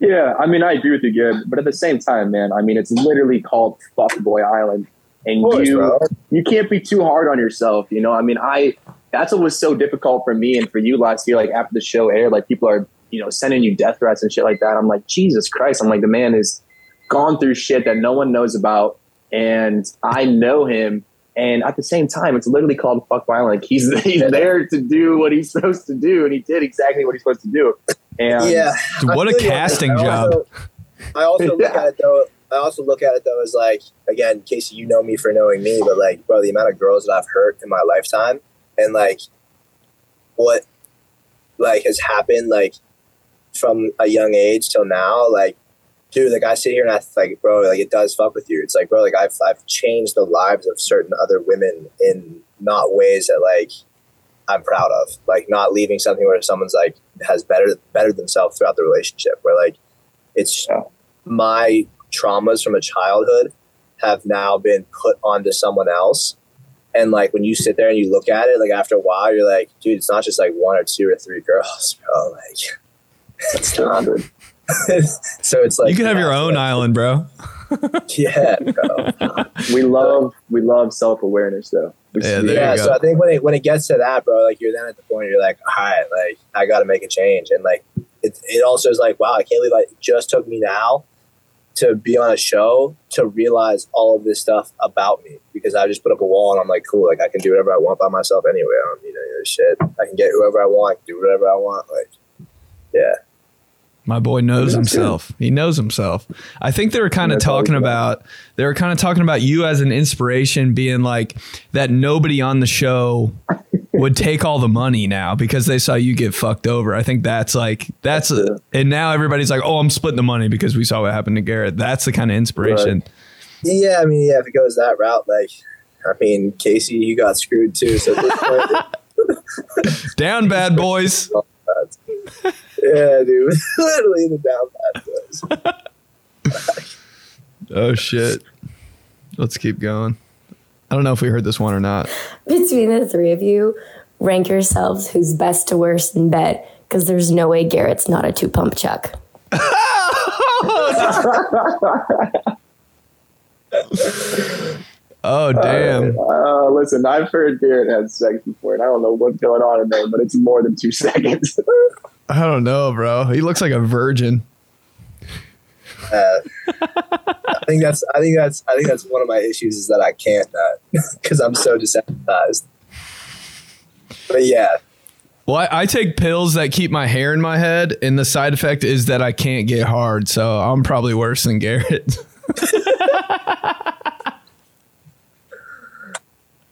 Yeah, I mean, I agree with you, Gib, But at the same time, man, I mean, it's literally called Fuckboy Island, and course, you bro. you can't be too hard on yourself. You know, I mean, I that's what was so difficult for me and for you last year. Like after the show aired, like people are you know sending you death threats and shit like that. I'm like, Jesus Christ! I'm like, the man has gone through shit that no one knows about, and I know him. And at the same time, it's literally called Fuckboy Island. Like he's (laughs) he's there to do what he's supposed to do, and he did exactly what he's supposed to do. And yeah. Dude, what a feel you. casting I job. also- I also look Yeah. at it though. I also look at it though as like again, Casey, you know me for knowing me, but like, bro, the amount of girls that I've hurt in my lifetime, and like, what, like, has happened like from a young age till now, like, dude, like I sit here and I like, bro, like it does fuck with you. It's like, bro, like I've I've changed the lives of certain other women in not ways that like I'm proud of. Like not leaving something where someone's like has better bettered themselves throughout the relationship. Where like it's Yeah. my traumas from a childhood have now been put onto someone else. And like when you sit there and you look at it, like after a while, you're like, dude, it's not just like one or two or three girls, (laughs) bro. Like (laughs) it's not. (laughs) so it's like you can have your own island, bro. (laughs) Yeah, bro. we love we love self awareness though. We Yeah, yeah, so. I think when it when it gets to that, bro, like you're then at the point you're like, all right, like I got to make a change, and like it, it also is like, wow, I can't believe like, it just took me now to be on a show to realize all of this stuff about me because I just put up a wall and I'm like, cool, like I can do whatever I want by myself anyway. I don't need any of this shit. I can get whoever I want, I can do whatever I want. Like, yeah, My boy knows That's good. himself. He knows himself. I think they were kind of talking about they were kind of talking about you as an inspiration, being like that nobody on the show would take all the money now because they saw you get fucked over. I think that's like that's a, and now everybody's like, oh, I'm splitting the money because we saw what happened to Garrett. That's the kind of inspiration. yeah. I mean, yeah, if it goes that route, like, I mean, Casey, you got screwed too. So this point, (laughs) (laughs) Down, bad boys. Yeah, dude, (laughs) literally the down bad boys. (laughs) Oh shit. Let's keep going. I don't know if we heard this one or not. Between the three of you, rank yourselves who's best to worst in bed because there's no way Garrett's not a two pump chuck. (laughs) Oh damn. Uh, listen, I've heard Garrett had sex before, and I don't know what's going on in there, but it's more than two seconds. I don't know, bro. He looks like a virgin. Uh, (laughs) I think that's I think that's I think that's one of my issues is that I can't because (laughs) I'm so desensitized. But yeah, Well, I, I take pills that keep my hair in my head, and the side effect is that I can't get hard. So I'm probably worse than Garrett. (laughs)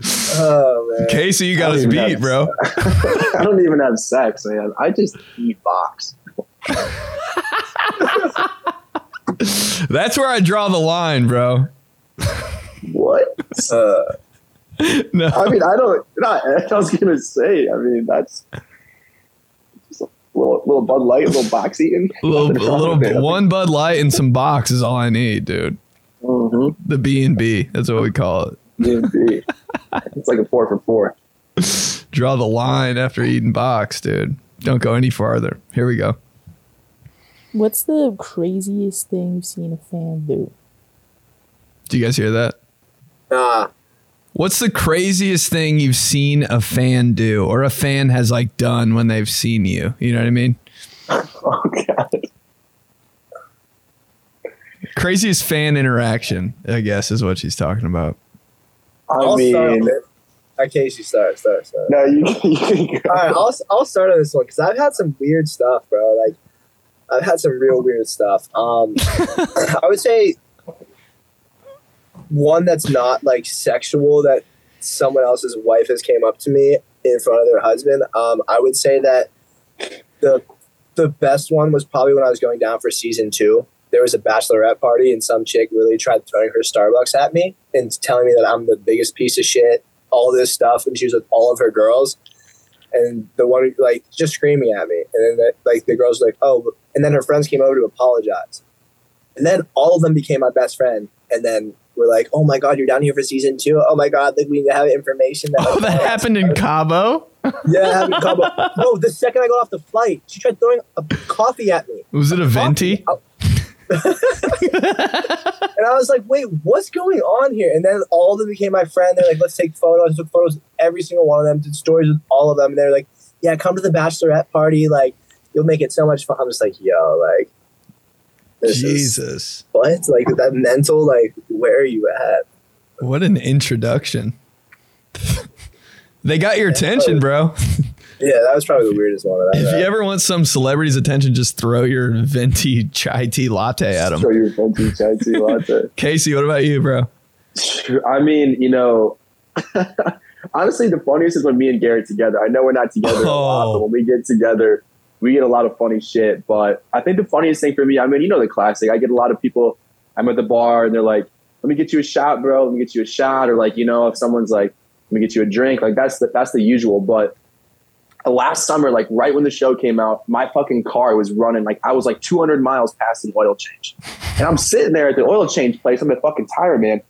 oh man, Casey, you got us beat, have- bro. (laughs) I don't even have sex, man. I just eat box. (laughs) That's where I draw the line, bro. What? uh, (laughs) No. I mean, I don't. Not. I was gonna say. I mean, that's just a little, little Bud Light, a little box eating. A little, a wrong with it. little one Bud Light and some box is all I need, dude. Mhm. The B and B. That's what we call it. D&D. it's like a four for four. Draw the line after eating box, dude. Don't go any farther. Here we go. What's the craziest thing you've seen a fan do? Do you guys hear that? Nah. What's the craziest thing you've seen a fan do or a fan has like done when they've seen you? You know what I mean? (laughs) Oh god. Craziest fan interaction, I guess, is what she's talking about. I I'll mean, on it. Uh, Casey, start, start, start. no, you, (laughs) you can go. All right, I'll, I'll start on this one because I've had some weird stuff, bro. Like, I've had some real weird stuff. Um, (laughs) I would say one that's not like sexual that someone else's wife has came up to me in front of their husband. Um, I would say that the the best one was probably when I was going down for season two. There was a bachelorette party, and some chick really tried throwing her Starbucks at me and telling me that I'm the biggest piece of shit, all this stuff. And she was with all of her girls and the one like just screaming at me, and then the, like the girls were like, "Oh," and then her friends came over to apologize, and then all of them became my best friend, and then we're like, "Oh my god, you're down here for season two. Oh my god, like we have information that (laughs) Oh, that happened in Cabo? yeah, in Cabo. (laughs) no, the second I got off the flight, she tried throwing a coffee at me, Was it a venti? (laughs) and I was like, "Wait, what's going on here?" And then all of them became my friend. They're like, "Let's take photos." I took photos with every single one of them. Did stories with all of them, and they're like, "Yeah, come to the bachelorette party. Like, you'll make it so much fun." I'm just like, "Yo, like." this is- Jesus. what like that mental like where are you at What an introduction. (laughs) they got your attention, bro. (laughs) yeah that was probably the weirdest one that If you ever want some celebrity's attention, just throw your venti chai tea latte at them. Throw your venti chai tea (laughs) latte. Casey, what about you, bro? I mean, you know, (laughs) honestly, the funniest is when me and Garrett together. I know we're not together a lot, Oh. but when we get together, we get a lot of funny shit. But I think the funniest thing for me, I mean, you know, the classic. I get a lot of people. I'm at the bar and they're like, "Let me get you a shot, bro. Let me get you a shot," or like, you know, if someone's like, "Let me get you a drink," like that's the that's the usual. But last summer, like right when the show came out, my fucking car was running like I was like 200 miles past an oil change, and I'm sitting there at the oil change place. I'm a fucking tire man,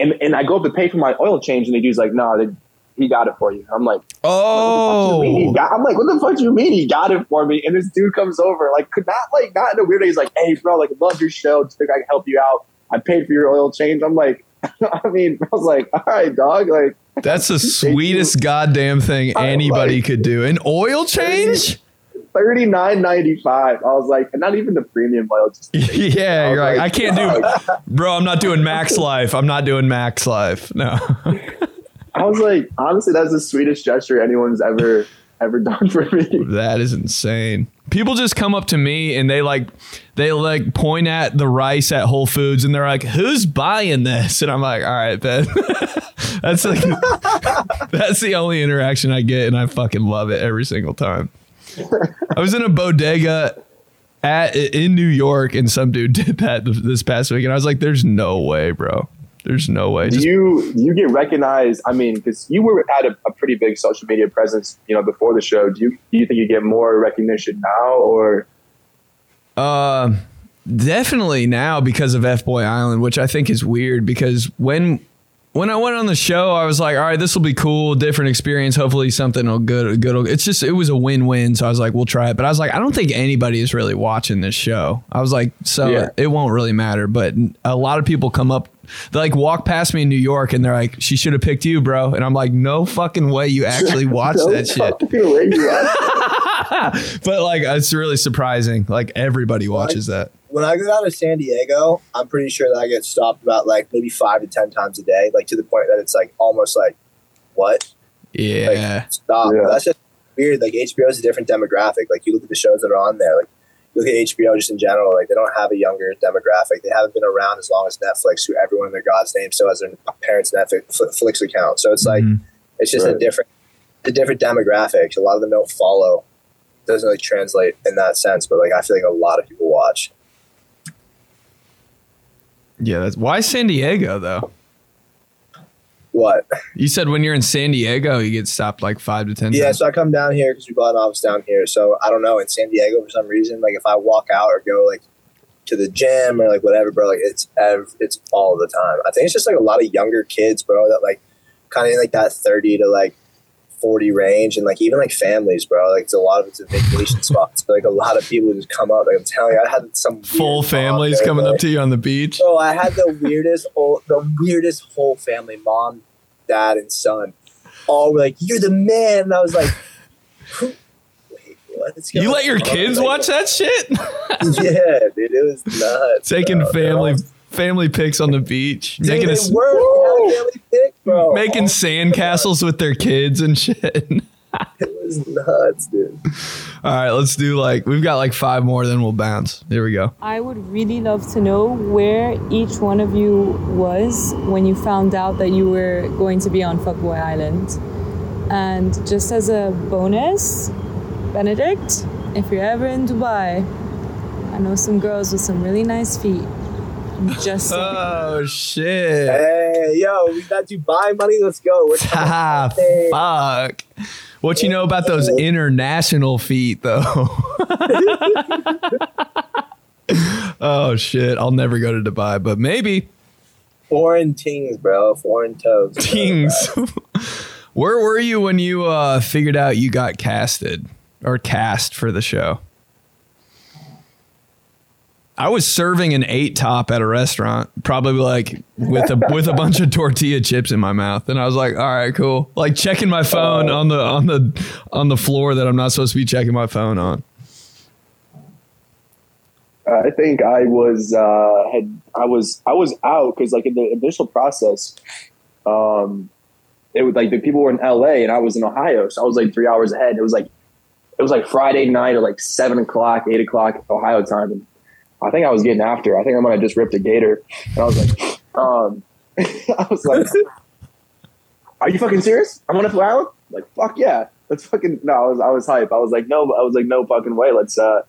and and I go up to pay for my oil change, and the dude's like, "No, they, he got it for you." I'm like, Oh, got, I'm like, what the fuck do you mean he got it for me? And this dude comes over, like, could not like not in a weird way. He's like, hey, bro, like, love your show. Just think I can help you out. I paid for your oil change. I'm like, (laughs) I mean, I was like, all right, dog. Like, that's the (laughs) sweetest goddamn thing anybody like- could do. An oil change? thirty nine ninety five. I was like, and not even the premium oil. Just (laughs) Yeah, you're like, I can't do, bro. I'm not doing Max Life. I'm not doing Max Life. No. I was like, honestly, that's the sweetest gesture anyone's ever ever done for me. That is insane. People just come up to me and they like they like point at the rice at Whole Foods and they're like, "Who's buying this?" And I'm like, "All right, Ben." (laughs) that's like (laughs) that's the only interaction I get, and I fucking love it every single time. I was in a bodega at in New York, and some dude (laughs) did that this past week, and I was like, "There's no way, bro. There's no way." Just you you get recognized? I mean, because you were at a, a pretty big social media presence, you know, before the show. Do you do you think you get more recognition now, or Uh, definitely now because of F Boy Island, which I think is weird because when when I went on the show, I was like, all right, this will be cool, different experience. Hopefully, something will good. Good. It's just it was a win win. So I was like, we'll try it. But I was like, I don't think anybody is really watching this show. I was like, so Yeah. it won't really matter. But a lot of people come up. They like walk past me in New York and they're like, she should have picked you, bro. And I'm like, no fucking way you actually (laughs) watched No that shit. fucking way you are. (laughs) But like, it's really surprising. Like everybody watches that. when i go down to san diego i'm pretty sure that i get stopped about like maybe five to ten times a day like to the point that it's like almost like what Yeah. stop Yeah. that's just weird like hbo is a different demographic like you look at the shows that are on there like you look at hbo just in general like they don't have a younger demographic. They haven't been around as long as netflix who everyone in their god's name still has their parents netflix account. So it's like Mhm. it's just a different a different demographic. A lot of them don't follow doesn't really translate in that sense but like i feel like a lot of people watch. Yeah, that's why San Diego though. What? You said when you're in San Diego, you get stopped like five to ten. Yeah, times. so I come down here because we bought an office down here. So I don't know in San Diego for some reason. Like if I walk out or go like to the gym or like whatever, bro, like it's ev- it's all the time. I think it's just like a lot of younger kids, bro, that like kind of like that thirty to like forty range, and like even like families, bro. Like it's a lot of it's a vacation spots. But, like a lot of people just come up. Like I'm telling you, I had some Full families coming up to you on the beach. oh I had the weirdest whole the weirdest whole family, mom, dad, and son. All were like, You're the man. And I was like, (laughs) wait, what's You let your on?" kids Like, watch that shit? (laughs) Yeah, dude, it was nuts. Taking bro. family family pics on the beach, Dude, making they a, were a family pic, bro. making sandcastles with their kids and shit. (laughs) (laughs) It was nuts, dude. All right, let's do like we've got like five more, then we'll bounce. Here we go. I would really love to know where each one of you was when you found out that you were going to be on Fuckboy Island. And just as a bonus, Benedict, if you're ever in Dubai, I know some girls with some really nice feet. Just saying. (laughs) Oh shit! Hey, yo, we got Dubai money. Let's go. What's (laughs) Ah, fuck. What you know about those international feet, though? (laughs) oh shit! I'll never go to Dubai, but maybe foreign tings, bro? Foreign toes. (laughs) bro. Tings. Where were you when you uh, figured out you got casted or cast for the show? I was serving an eight top at a restaurant, probably like with a with a bunch of tortilla chips in my mouth, and I was like, "All right, cool." Like checking my phone on the on the on the floor that I'm not supposed to be checking my phone on. I think I was uh, had I was I was out because like in the initial process, um, it was like the people were in L.A. and I was in Ohio, so I was like three hours ahead. It was like it was like Friday night or like seven o'clock, eight o'clock Ohio time, and I think I was getting after. I think I might have just ripped a gator, and I was like, (laughs) um, (laughs) I was like, "Are you fucking serious? I'm on a island? Like, fuck yeah, let's fucking." No, I was I was hype. I was like, no, I was like, no fucking way. Let's uh,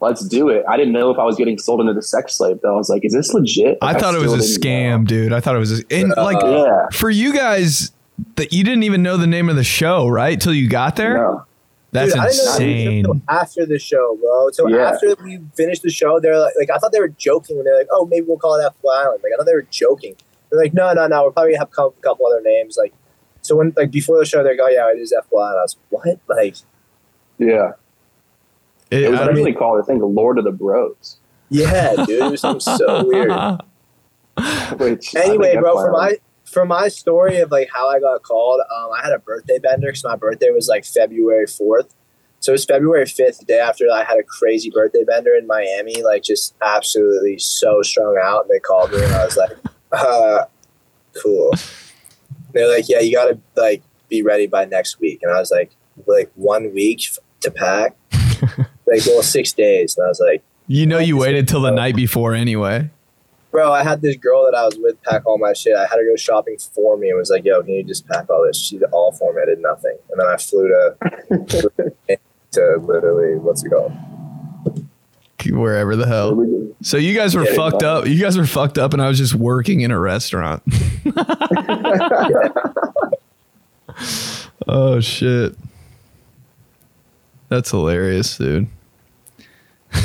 let's do it. I didn't know if I was getting sold into the sex slave. Though I was like, is this legit? I Like, thought it was a didn't know. scam, dude. I thought it was a, and like Yeah. for you guys that you didn't even know the name of the show, right? Till you got there. No. That's Dude, I didn't know the insane. until after the show, bro. So Yeah. after we finished the show, they're like, like, I thought they were joking when they're like, oh, maybe we'll call it F Island. Like, I thought they were joking. They're like, no, no, no, We're probably gonna have a couple, couple other names. Like, so when, like, before the show, they're like, oh, yeah, it is F Island. I was like, what? Like, Yeah, It- it was I- originally called I think Lord of the Bros. yeah, dude, it was something so weird. (laughs) Which anyway, bro, F for my for my story of like how I got called, um, I had a birthday bender because my birthday was like February fourth. So it was February fifth, the day after I had a crazy birthday bender in Miami, like just absolutely so strung out. And they called me, and I was like, (laughs) uh, "Cool." They're like, "Yeah, you got to like be ready by next week," and I was like, "Like one week to pack." (laughs) like, well, six days, and I was like. you know, you waited till the night before anyway. Bro, I had this girl that I was with pack all my shit. I had her go shopping for me and was like, yo, can you just pack all this? She did all for me. I did nothing. And then I flew to, (laughs) to literally, what's it called? Wherever the hell. So you guys were Yeah, fucked up. You guys were fucked up, and I was just working in a restaurant. (laughs) oh shit, that's hilarious, dude. (laughs) All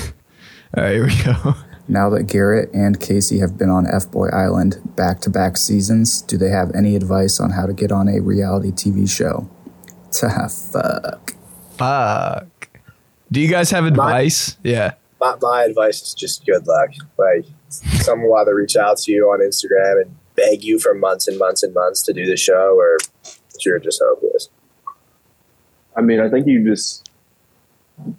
right, here we go. Now that Garrett and Casey have been on F Boy Island back to back seasons, do they have any advice on how to get on a reality TV show? (laughs) Ta fuck. Fuck. Do you guys have advice? yeah. My, my advice is just good luck. Like, someone will either reach out to you on Instagram and beg you for months and months and months to do the show, or you're just hopeless. I mean, I think you just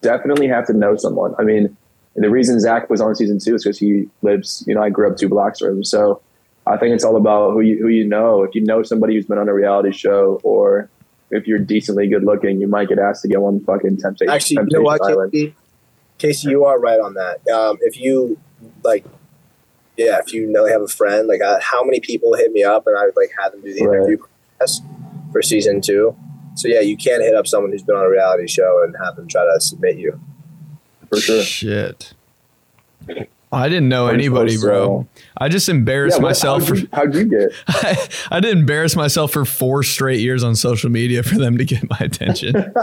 definitely have to know someone. I mean, the reason Zach was on season two is because he lives, you know, I grew up two blocks from him. So I think it's all about who you, who you know. If you know somebody who's been on a reality show or if you're decently good looking, you might get asked to get on fucking Temptation, Actually, you know what, Island. Casey? Casey, you are right on that. Um, if you like, yeah, if you know you have a friend, like, uh, how many people hit me up and I would like have them do the Right. interview process for season two. So yeah, you can hit up someone who's been on a reality show and have them try to submit you. For sure. Shit. I didn't know anybody, bro. I just embarrassed Yeah, what- myself how'd for. you- how'd you get? (laughs) I did embarrass myself for four straight years on social media for them to get my attention. (laughs)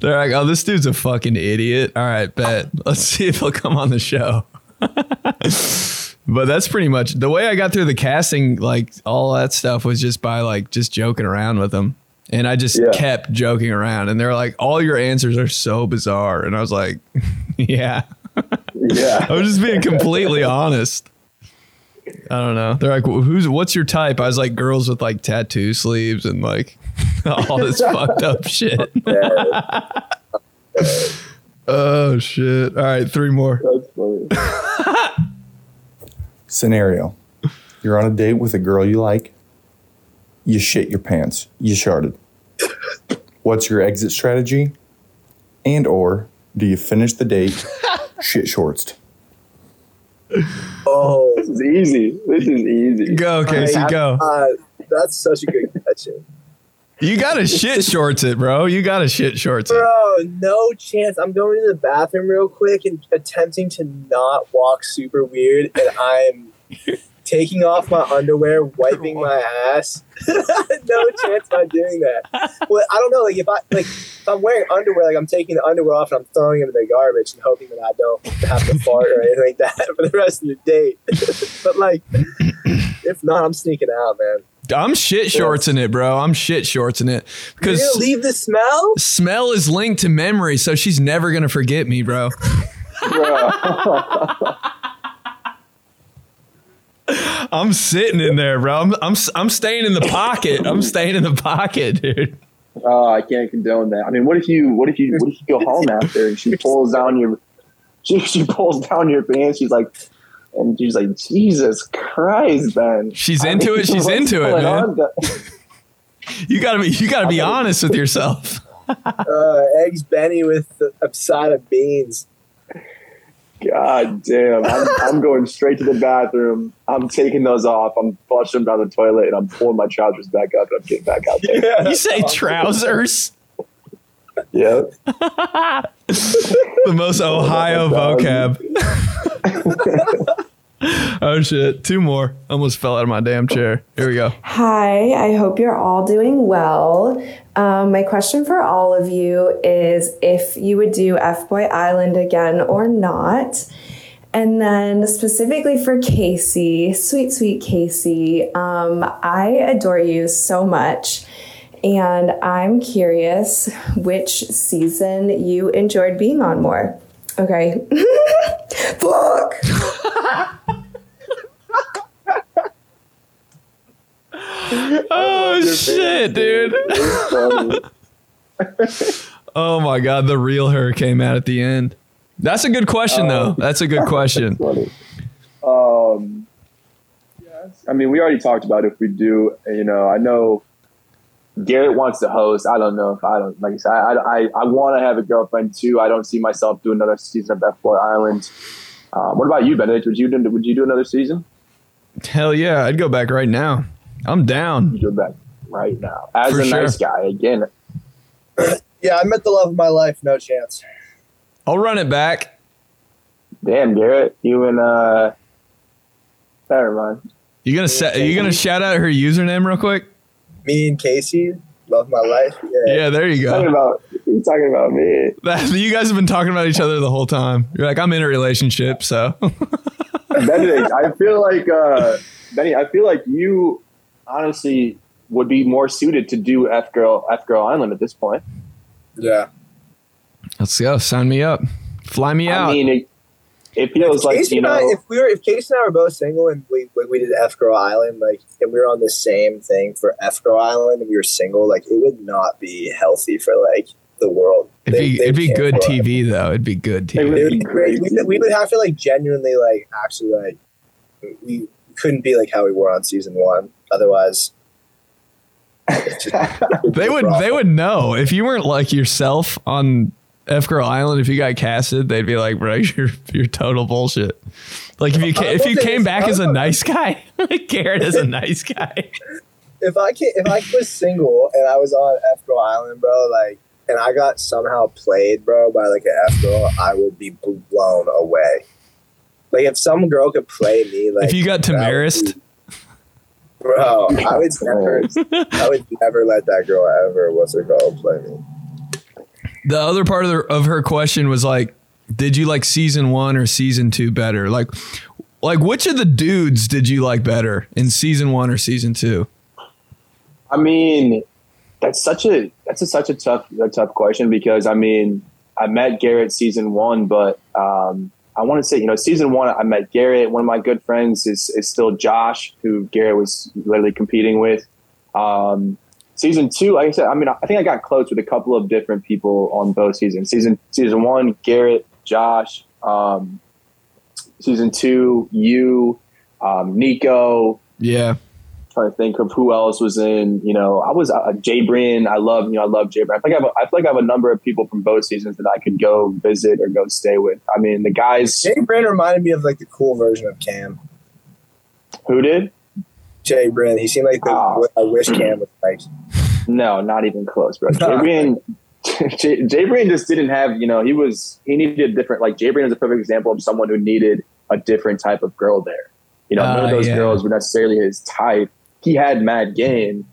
They're like, "Oh, this dude's a fucking idiot." All right, bet. Let's see if he'll come on the show. (laughs) but that's pretty much the way I got through the casting. Like all that stuff was just by like just joking around with them, and I just Yeah. kept joking around. And they're like, "All your answers are so bizarre," and I was like, (laughs) "Yeah." Yeah. (laughs) I was just being completely honest. I don't know. They're like, "Who's? What's your type?" I was like, "Girls with like tattoo sleeves and like (laughs) all this fucked up shit." oh shit! All right, three more. That's funny. Scenario You're on a date with a girl you like. You shit your pants. You sharted. What's your exit strategy? And or do you finish the date (laughs) shit shortsed? Oh, This is easy. This is easy. Go, Casey. I- Go. Uh, that's such a good question. You gotta shit shorts it, bro. You gotta shit shorts it. Bro, no chance. I'm going to the bathroom real quick and attempting to not walk super weird, and I'm taking off my underwear, wiping my ass. (laughs) no chance I'm doing that. Well, I don't know. Like if I like if I'm wearing underwear, like I'm taking the underwear off and I'm throwing them in the garbage and hoping that I don't have to fart or anything like that (laughs) for the rest of the date. (laughs) but like, if not, I'm sneaking out, man. I'm shit shortsing it, bro. I'm shit shortsing it because gonna leave the smell. smell is linked to memory, so she's never gonna forget me, bro. I'm sitting in there, bro. I'm, I'm I'm staying in the pocket. I'm staying in the pocket, dude. Oh, I can't condone that. I mean, what if you, what if you, what if you go home after and she pulls down your, she, she pulls down your pants. She's like, and she's like, Jesus Christ, Ben. She's I into mean, it. (laughs) She's into it, man. (laughs) You gotta be you gotta be honest with yourself. Uh, eggs Benny with a side of beans. God damn. I'm, I'm going straight to the bathroom. I'm taking those off. I'm flushing them down the toilet and I'm pulling my trousers back up and I'm getting back out there. You say trousers? Yeah. (laughs) the most Ohio vocab. (laughs) (laughs) oh shit! Two more. Almost fell out of my damn chair. Here we go. Hi, I hope you're all doing well. Um, my question for all of you is if you would do F Boy Island again or not. And then specifically for Casey, sweet, sweet Casey, um, I adore you so much. And I'm curious which season you enjoyed being on more. Okay. (laughs) Fuck. (laughs) (laughs) Oh shit, dude. (laughs) oh my god, the real her came out at the end. That's a good question though. That's a good (laughs) question. Um, yes. I mean, we already talked about if we do, you know, I know Garrett wants to host. I don't know if I don't, like I said, I, I, I want to have a girlfriend too. I don't see myself doing another season of F Boy Island. Um, what about you, Benedict? Would you do, would you do another season? Hell yeah, I'd go back right now. I'm down. You go back right now. As For a sure. nice guy, again, (clears throat) Yeah, I met the love of my life. No chance. I'll run it back. damn, Garrett, you and, uh, never mind. You gonna sa- you gonna shout out her username real quick? Me and Casey, love my life. Yeah. Yeah, there you go. Talking go. about, you talking about me. That, you guys have been talking about each other the whole time. You're like, I'm in a relationship, so (laughs) Benedict, I feel like uh, Benny, I feel like you honestly would be more suited to do F Girl F Girl Island at this point. Yeah. let's go. Sign me up. Fly me out. I mean, it, it feels like Casey you and I, know. if we were, if Casey and I were both single and we when we did F Girl Island, like, and we were on the same thing for F Girl Island, and we were single, like, it would not be healthy for like the world. it'd They- be they it'd be good go out. TV though. It'd be good TV. It would be be great. We, we would have to like genuinely like actually like we couldn't be like how we were on season one. Otherwise, (laughs) They would they would know if you weren't like yourself on F Girl Island. If you got casted, they'd be like, bro, (laughs) you're you're total bullshit. Like if you ca- if you came back as a (laughs) nice guy, like Garrett is a nice guy. if I can, if I was single and I was on F Girl Island, bro, like, and I got somehow played, bro, by like an F girl, I would be blown away. Like if some girl could play me, like if you got that would Tamarist, be- bro, I would never, I would never let that girl ever. What's her called? Play me. the other part of, the, of her question was like, did you like season one or season two better? Like, like which of the dudes did you like better in season one or season two? I mean, that's such a that's a, such a tough a tough question because I mean, I met Garrett season one, but um, I want to say you know season one I met Garrett. One of my good friends is is still Josh, who Garrett was literally competing with. Um, season two, like I said, I mean, I think I got close with a couple of different people on both seasons. Season season one, Garrett, Josh. Um, season two, you, um, Nico. Yeah. Trying to think of who else was in. You know, I was uh, Jay Brin. I love you know I love Jay Brin. I think I have a, I feel like I have a number of people from both seasons that I could go visit or go stay with. I mean, the guys Jay Brand reminded me of like the cool version of Cam. who did. Jay Brand. He seemed like the Oh. I wish Cam was like. No, not even close, bro. Jay (laughs) Brin, (laughs) Jay, Jay Brin just didn't have, you know, he was, he needed a different, like, Jay Brin is a perfect example of someone who needed a different type of girl there. You know, none Ah, of those yeah. girls were necessarily his type. He had mad game,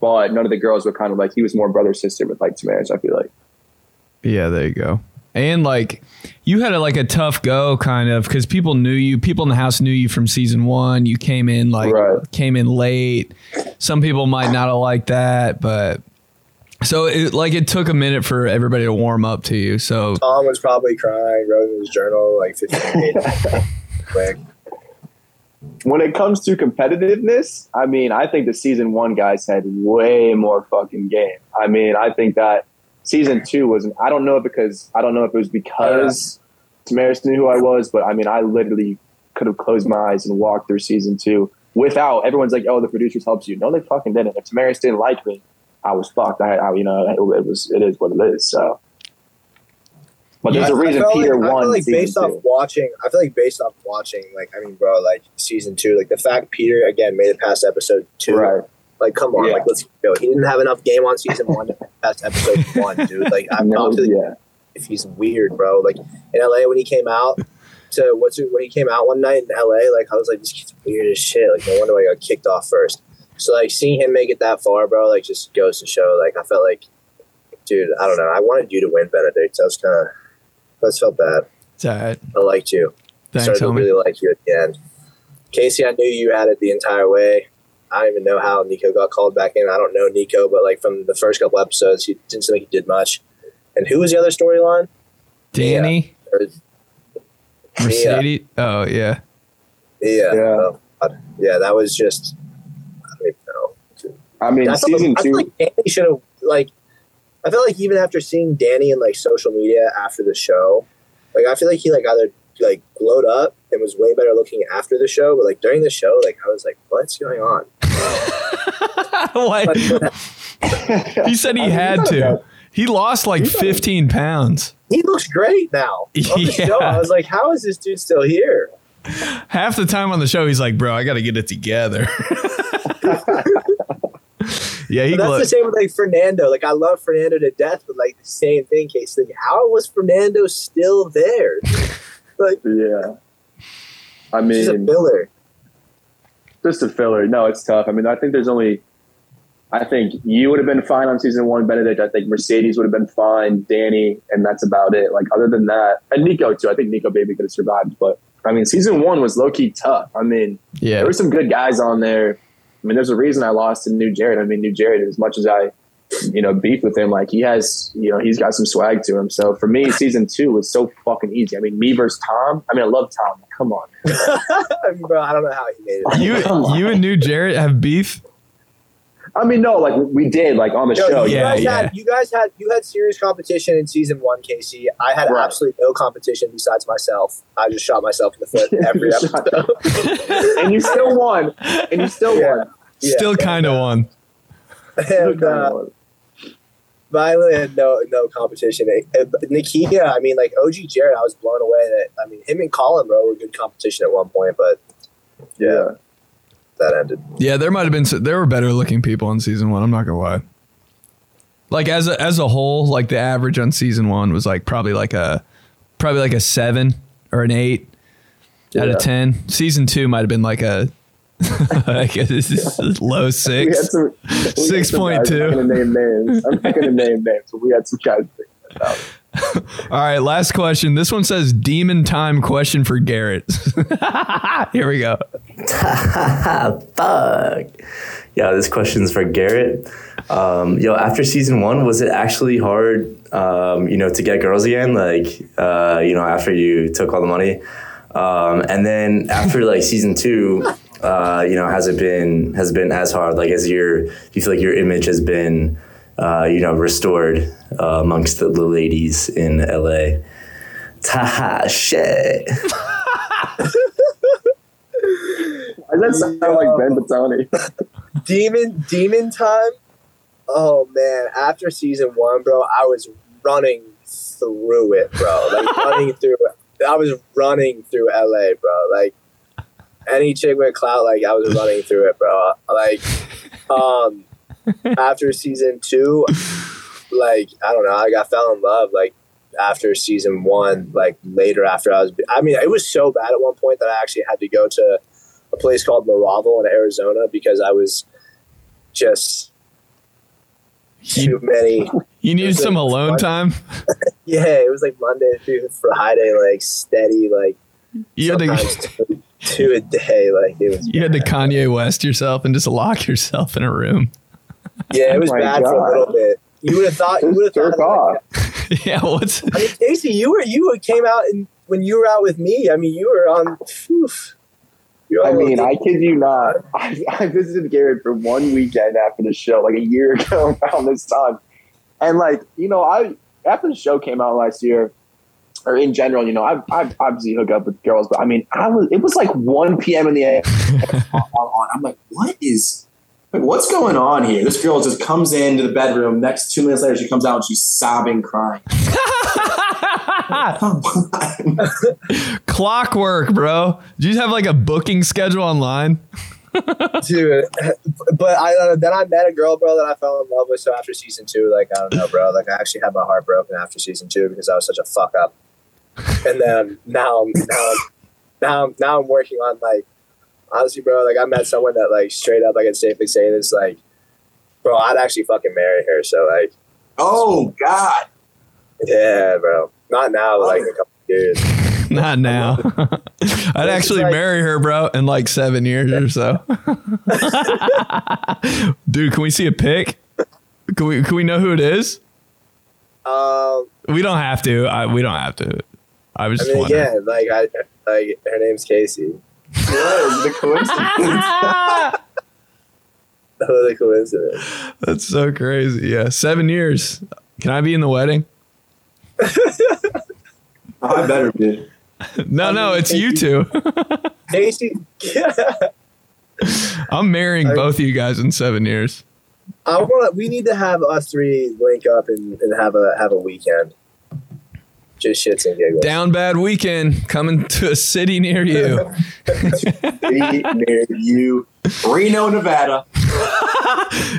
but none of the girls were kind of like, he was more brother sister with, like, Tamaris, I feel like. Yeah, there you go. And like you had a, like a tough go kind of because people knew you. People in the house knew you from season one. You came in like came in late. Some people might not have liked that, but so it like it took a minute for everybody to warm up to you. So Tom was probably crying, wrote in his journal like 15 pages. (laughs) Quick. When it comes to competitiveness, I mean, I think the season one guys had way more fucking game. I mean, I think that season two was, I don't know because, I don't know if it was because Tamaris knew who I was, but I mean, I literally could have closed my eyes and walked through season two without, everyone's like, oh, the producers helps you. No, they fucking didn't. If Tamaris didn't like me, I was fucked. I, I you know, it, it was, it is what it is. So, but there's a reason Peter like, I won feel like based two. off watching, I feel like based off watching, like I mean, bro, like season two, like the fact Peter again made it past episode two, Right. Like, come on, Yeah. like let's go. He didn't have enough game on season one to (laughs) pass episode one, dude. Like I'm No, not to yeah. if he's weird, bro. Like in LA when he came out to what's it when he came out one night in LA, like I was like, this kid's weird as shit. Like no wonder why he got kicked off first. So like seeing him make it that far, bro, like just goes to show. Like I felt like, dude, I don't know. I wanted you to win, Benedict. So I was kind of, I just felt bad. it's all right. I liked you. Thanks, Started to homie. really like you at the end. Casey, I knew you had it the entire way. I don't even know how Nico got called back in. I don't know Nico, but like from the first couple episodes, he didn't seem like he did much. And who was the other storyline? Danny Or, Mercedes. Oh yeah. yeah, oh, yeah. yeah, that was just. I don't even know. I mean, I season like, I feel two, like Danny should have like. I feel like even after seeing Danny in like social media after the show, like I feel like he like either like glowed up and was way better looking after the show, but like during the show, like I was like, what's going on? (laughs) What? (laughs) he said he had to. He lost like 15 pounds. He looks great now. On the (laughs) Yeah. show, I was like, how is this dude still here? Half the time on the show, he's like, "Bro, I got to get it together." (laughs) yeah, he But that's glo- the same with like Fernando. Like I love Fernando to death, but like the same thing, case. Like how was Fernando still there? (laughs) like yeah. I he's a mean, filler. just a filler. No, it's tough. I mean, I think there's only. I think you would have been fine on season one, Benedict. I think Mercedes would have been fine, Danny, and that's about it. Like other than that, and Nico too. I think Nico Baby could have survived, but I mean, season one was low key tough. I mean, yeah, there were some good guys on there. I mean, there's a reason I lost to New Jared. I mean, New Jared, as much as I, you know, beef with him, like he has, you know, he's got some swag to him. So for me, season two was so fucking easy. I mean, me versus Tom. I mean, I love Tom. Come on. (laughs) Bro, I don't know how he made it. you you and New Jared have beef. I mean, no, like we did, like on the Yo, show. you yeah, guys yeah. had you guys had you had serious competition in season one, Casey. I had Right. absolutely no competition besides myself. I just shot myself in the foot (laughs) every Shot episode. and you still won. And you still Yeah. won. Yeah. Still kind of won. Still and, kinda uh, won. but had no no competition. Nakia, I mean, like OG Jared, I was blown away that I mean him and Colin bro were good competition at one point, but yeah, that ended. Yeah, there might have been there were better looking people in season one. I'm not gonna lie. Like as a as a whole, like the average on season one was like probably like a probably like a seven or an eight. out of ten. Season two might have been like a (laughs) like a (laughs) low We had six. some, we had some Six point guys, I'm not gonna name names. I'm not gonna name names, but we had some guys. (laughs) All right, last question. This one says demon time question for Garrett. (laughs) Here we go. (laughs) Fuck. Yeah, this question's for Garrett. Um, yo, after season one, was it actually hard, um, you know, to get girls again? Like, uh, you know, after you took all the money, um, and then after like season two, uh, you know, has it been has it been as hard? Like, as your do you feel like your image has been, uh, you know, restored uh, amongst the, the ladies in LA? Ta shit. Why does that sound like Ben Batoni? (laughs) Demon Demon time. Oh man, after season one, bro, I was running through it, bro. Like (laughs) running through it. I was running through LA, bro. Like any chick with clout, like I was running through it, bro. Like um after season two, like I don't know, like I fell in love like after season one, like later after I was I mean, it was so bad at one point that I actually had to go to a place called Maraval in Arizona because I was just too many. You needed some alone time. (laughs) Yeah, it was like Monday through Friday, like steady, like You had to (laughs) two, two a day. Like it was, you had to Kanye West yourself and just lock yourself in a room. Yeah, it (laughs) oh was Oh bad for a little bit. You would have thought. You would have Jerk thought. off. (laughs) yeah, what's I mean, Casey, you were you came out and when you were out with me. I mean, you were on. Oof, I mean, I kid you not. (laughs) I, I visited Garrett for one weekend after the show, like a year ago around this time. And like, you know, I after the show came out last year, or in general, you know, I I obviously hook up with girls, but I mean, I was it was like one p.m. in the AM. I'm like, what is, like, what's going on here? This girl just comes into the bedroom. Next two minutes later, she comes out and she's sobbing, crying. (laughs) clockwork, bro? Do you have like a booking schedule online? (laughs) dude. But I uh, then I met a girl, bro, that I fell in love with. So after season two, like I don't know, bro. Like I actually had my heart broken after season two because I was such a fuck up. And then now, I'm- now, I'm- now, I'm- now I'm working on like honestly, bro. Like I met someone that like straight up, I can safely say this, like, bro, I'd actually fucking marry her. So like, oh god, yeah, bro. Not now, but like in a couple of years. (laughs) Not now. (laughs) I'd actually marry her, bro, in like seven years or so. (laughs) Dude, can we see a pic? Can we can we know who it is? Um, We don't have to. I, we don't have to. I was I just mean, wondering. again, like I, like her name's Casey. Yeah, the coincidence. (laughs) Oh, what a coincidence. That's so crazy. Yeah, seven years. Can I be in the wedding? I better be. No, no, it's you two. Casey, I'm marrying both of you guys in seven years. I want. We need to have us three link up and, and have a have a weekend. Just shits and giggles. Down bad weekend coming to a city near you. (laughs) Near you, Reno, Nevada. (laughs)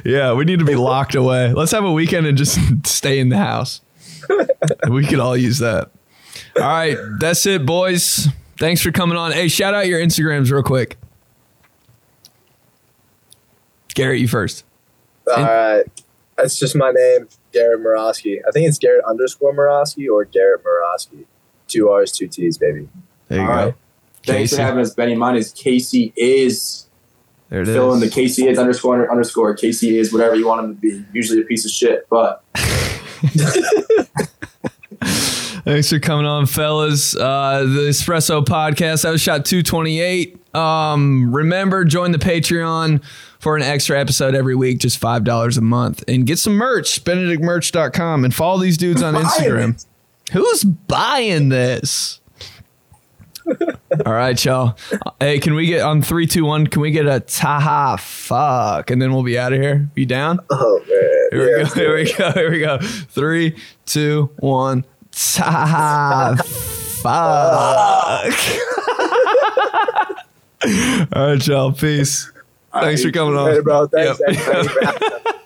yeah, we need to be locked away. Let's have a weekend and just (laughs) stay in the house. we could all use that. All right, that's it, boys. Thanks for coming on. Hey, shout out your Instagrams real quick. Garrett, you first. All right, that's just my name, Garrett Morosky. I think it's Garrett underscore Morosky or Garrett Morosky. Two R's, two T's, baby. There you All go. right. Thanks Casey. for having us, Benny. Mine is Casey is. There it Fill in the Casey is underscore underscore Casey is whatever you want him to be. Usually a piece of shit, but (laughs) Thanks for coming on, fellas. Uh, the Espresso Podcast. That was shot 228. Um, remember, join the Patreon for an extra episode every week, just $5 a month. And get some merch, benedictmerch.com, and follow these dudes on Instagram. Who's buying this? All right, y'all. Hey, can we get on three, two, one? Can we get a taha fuck? And then we'll be out of here. You down? Oh man. Here we go. Here we go. Here we go. Three, two, one. Ta fuck. (laughs) All right, y'all. Peace. Thanks for coming on. Bro. (laughs) Thanks. Yep.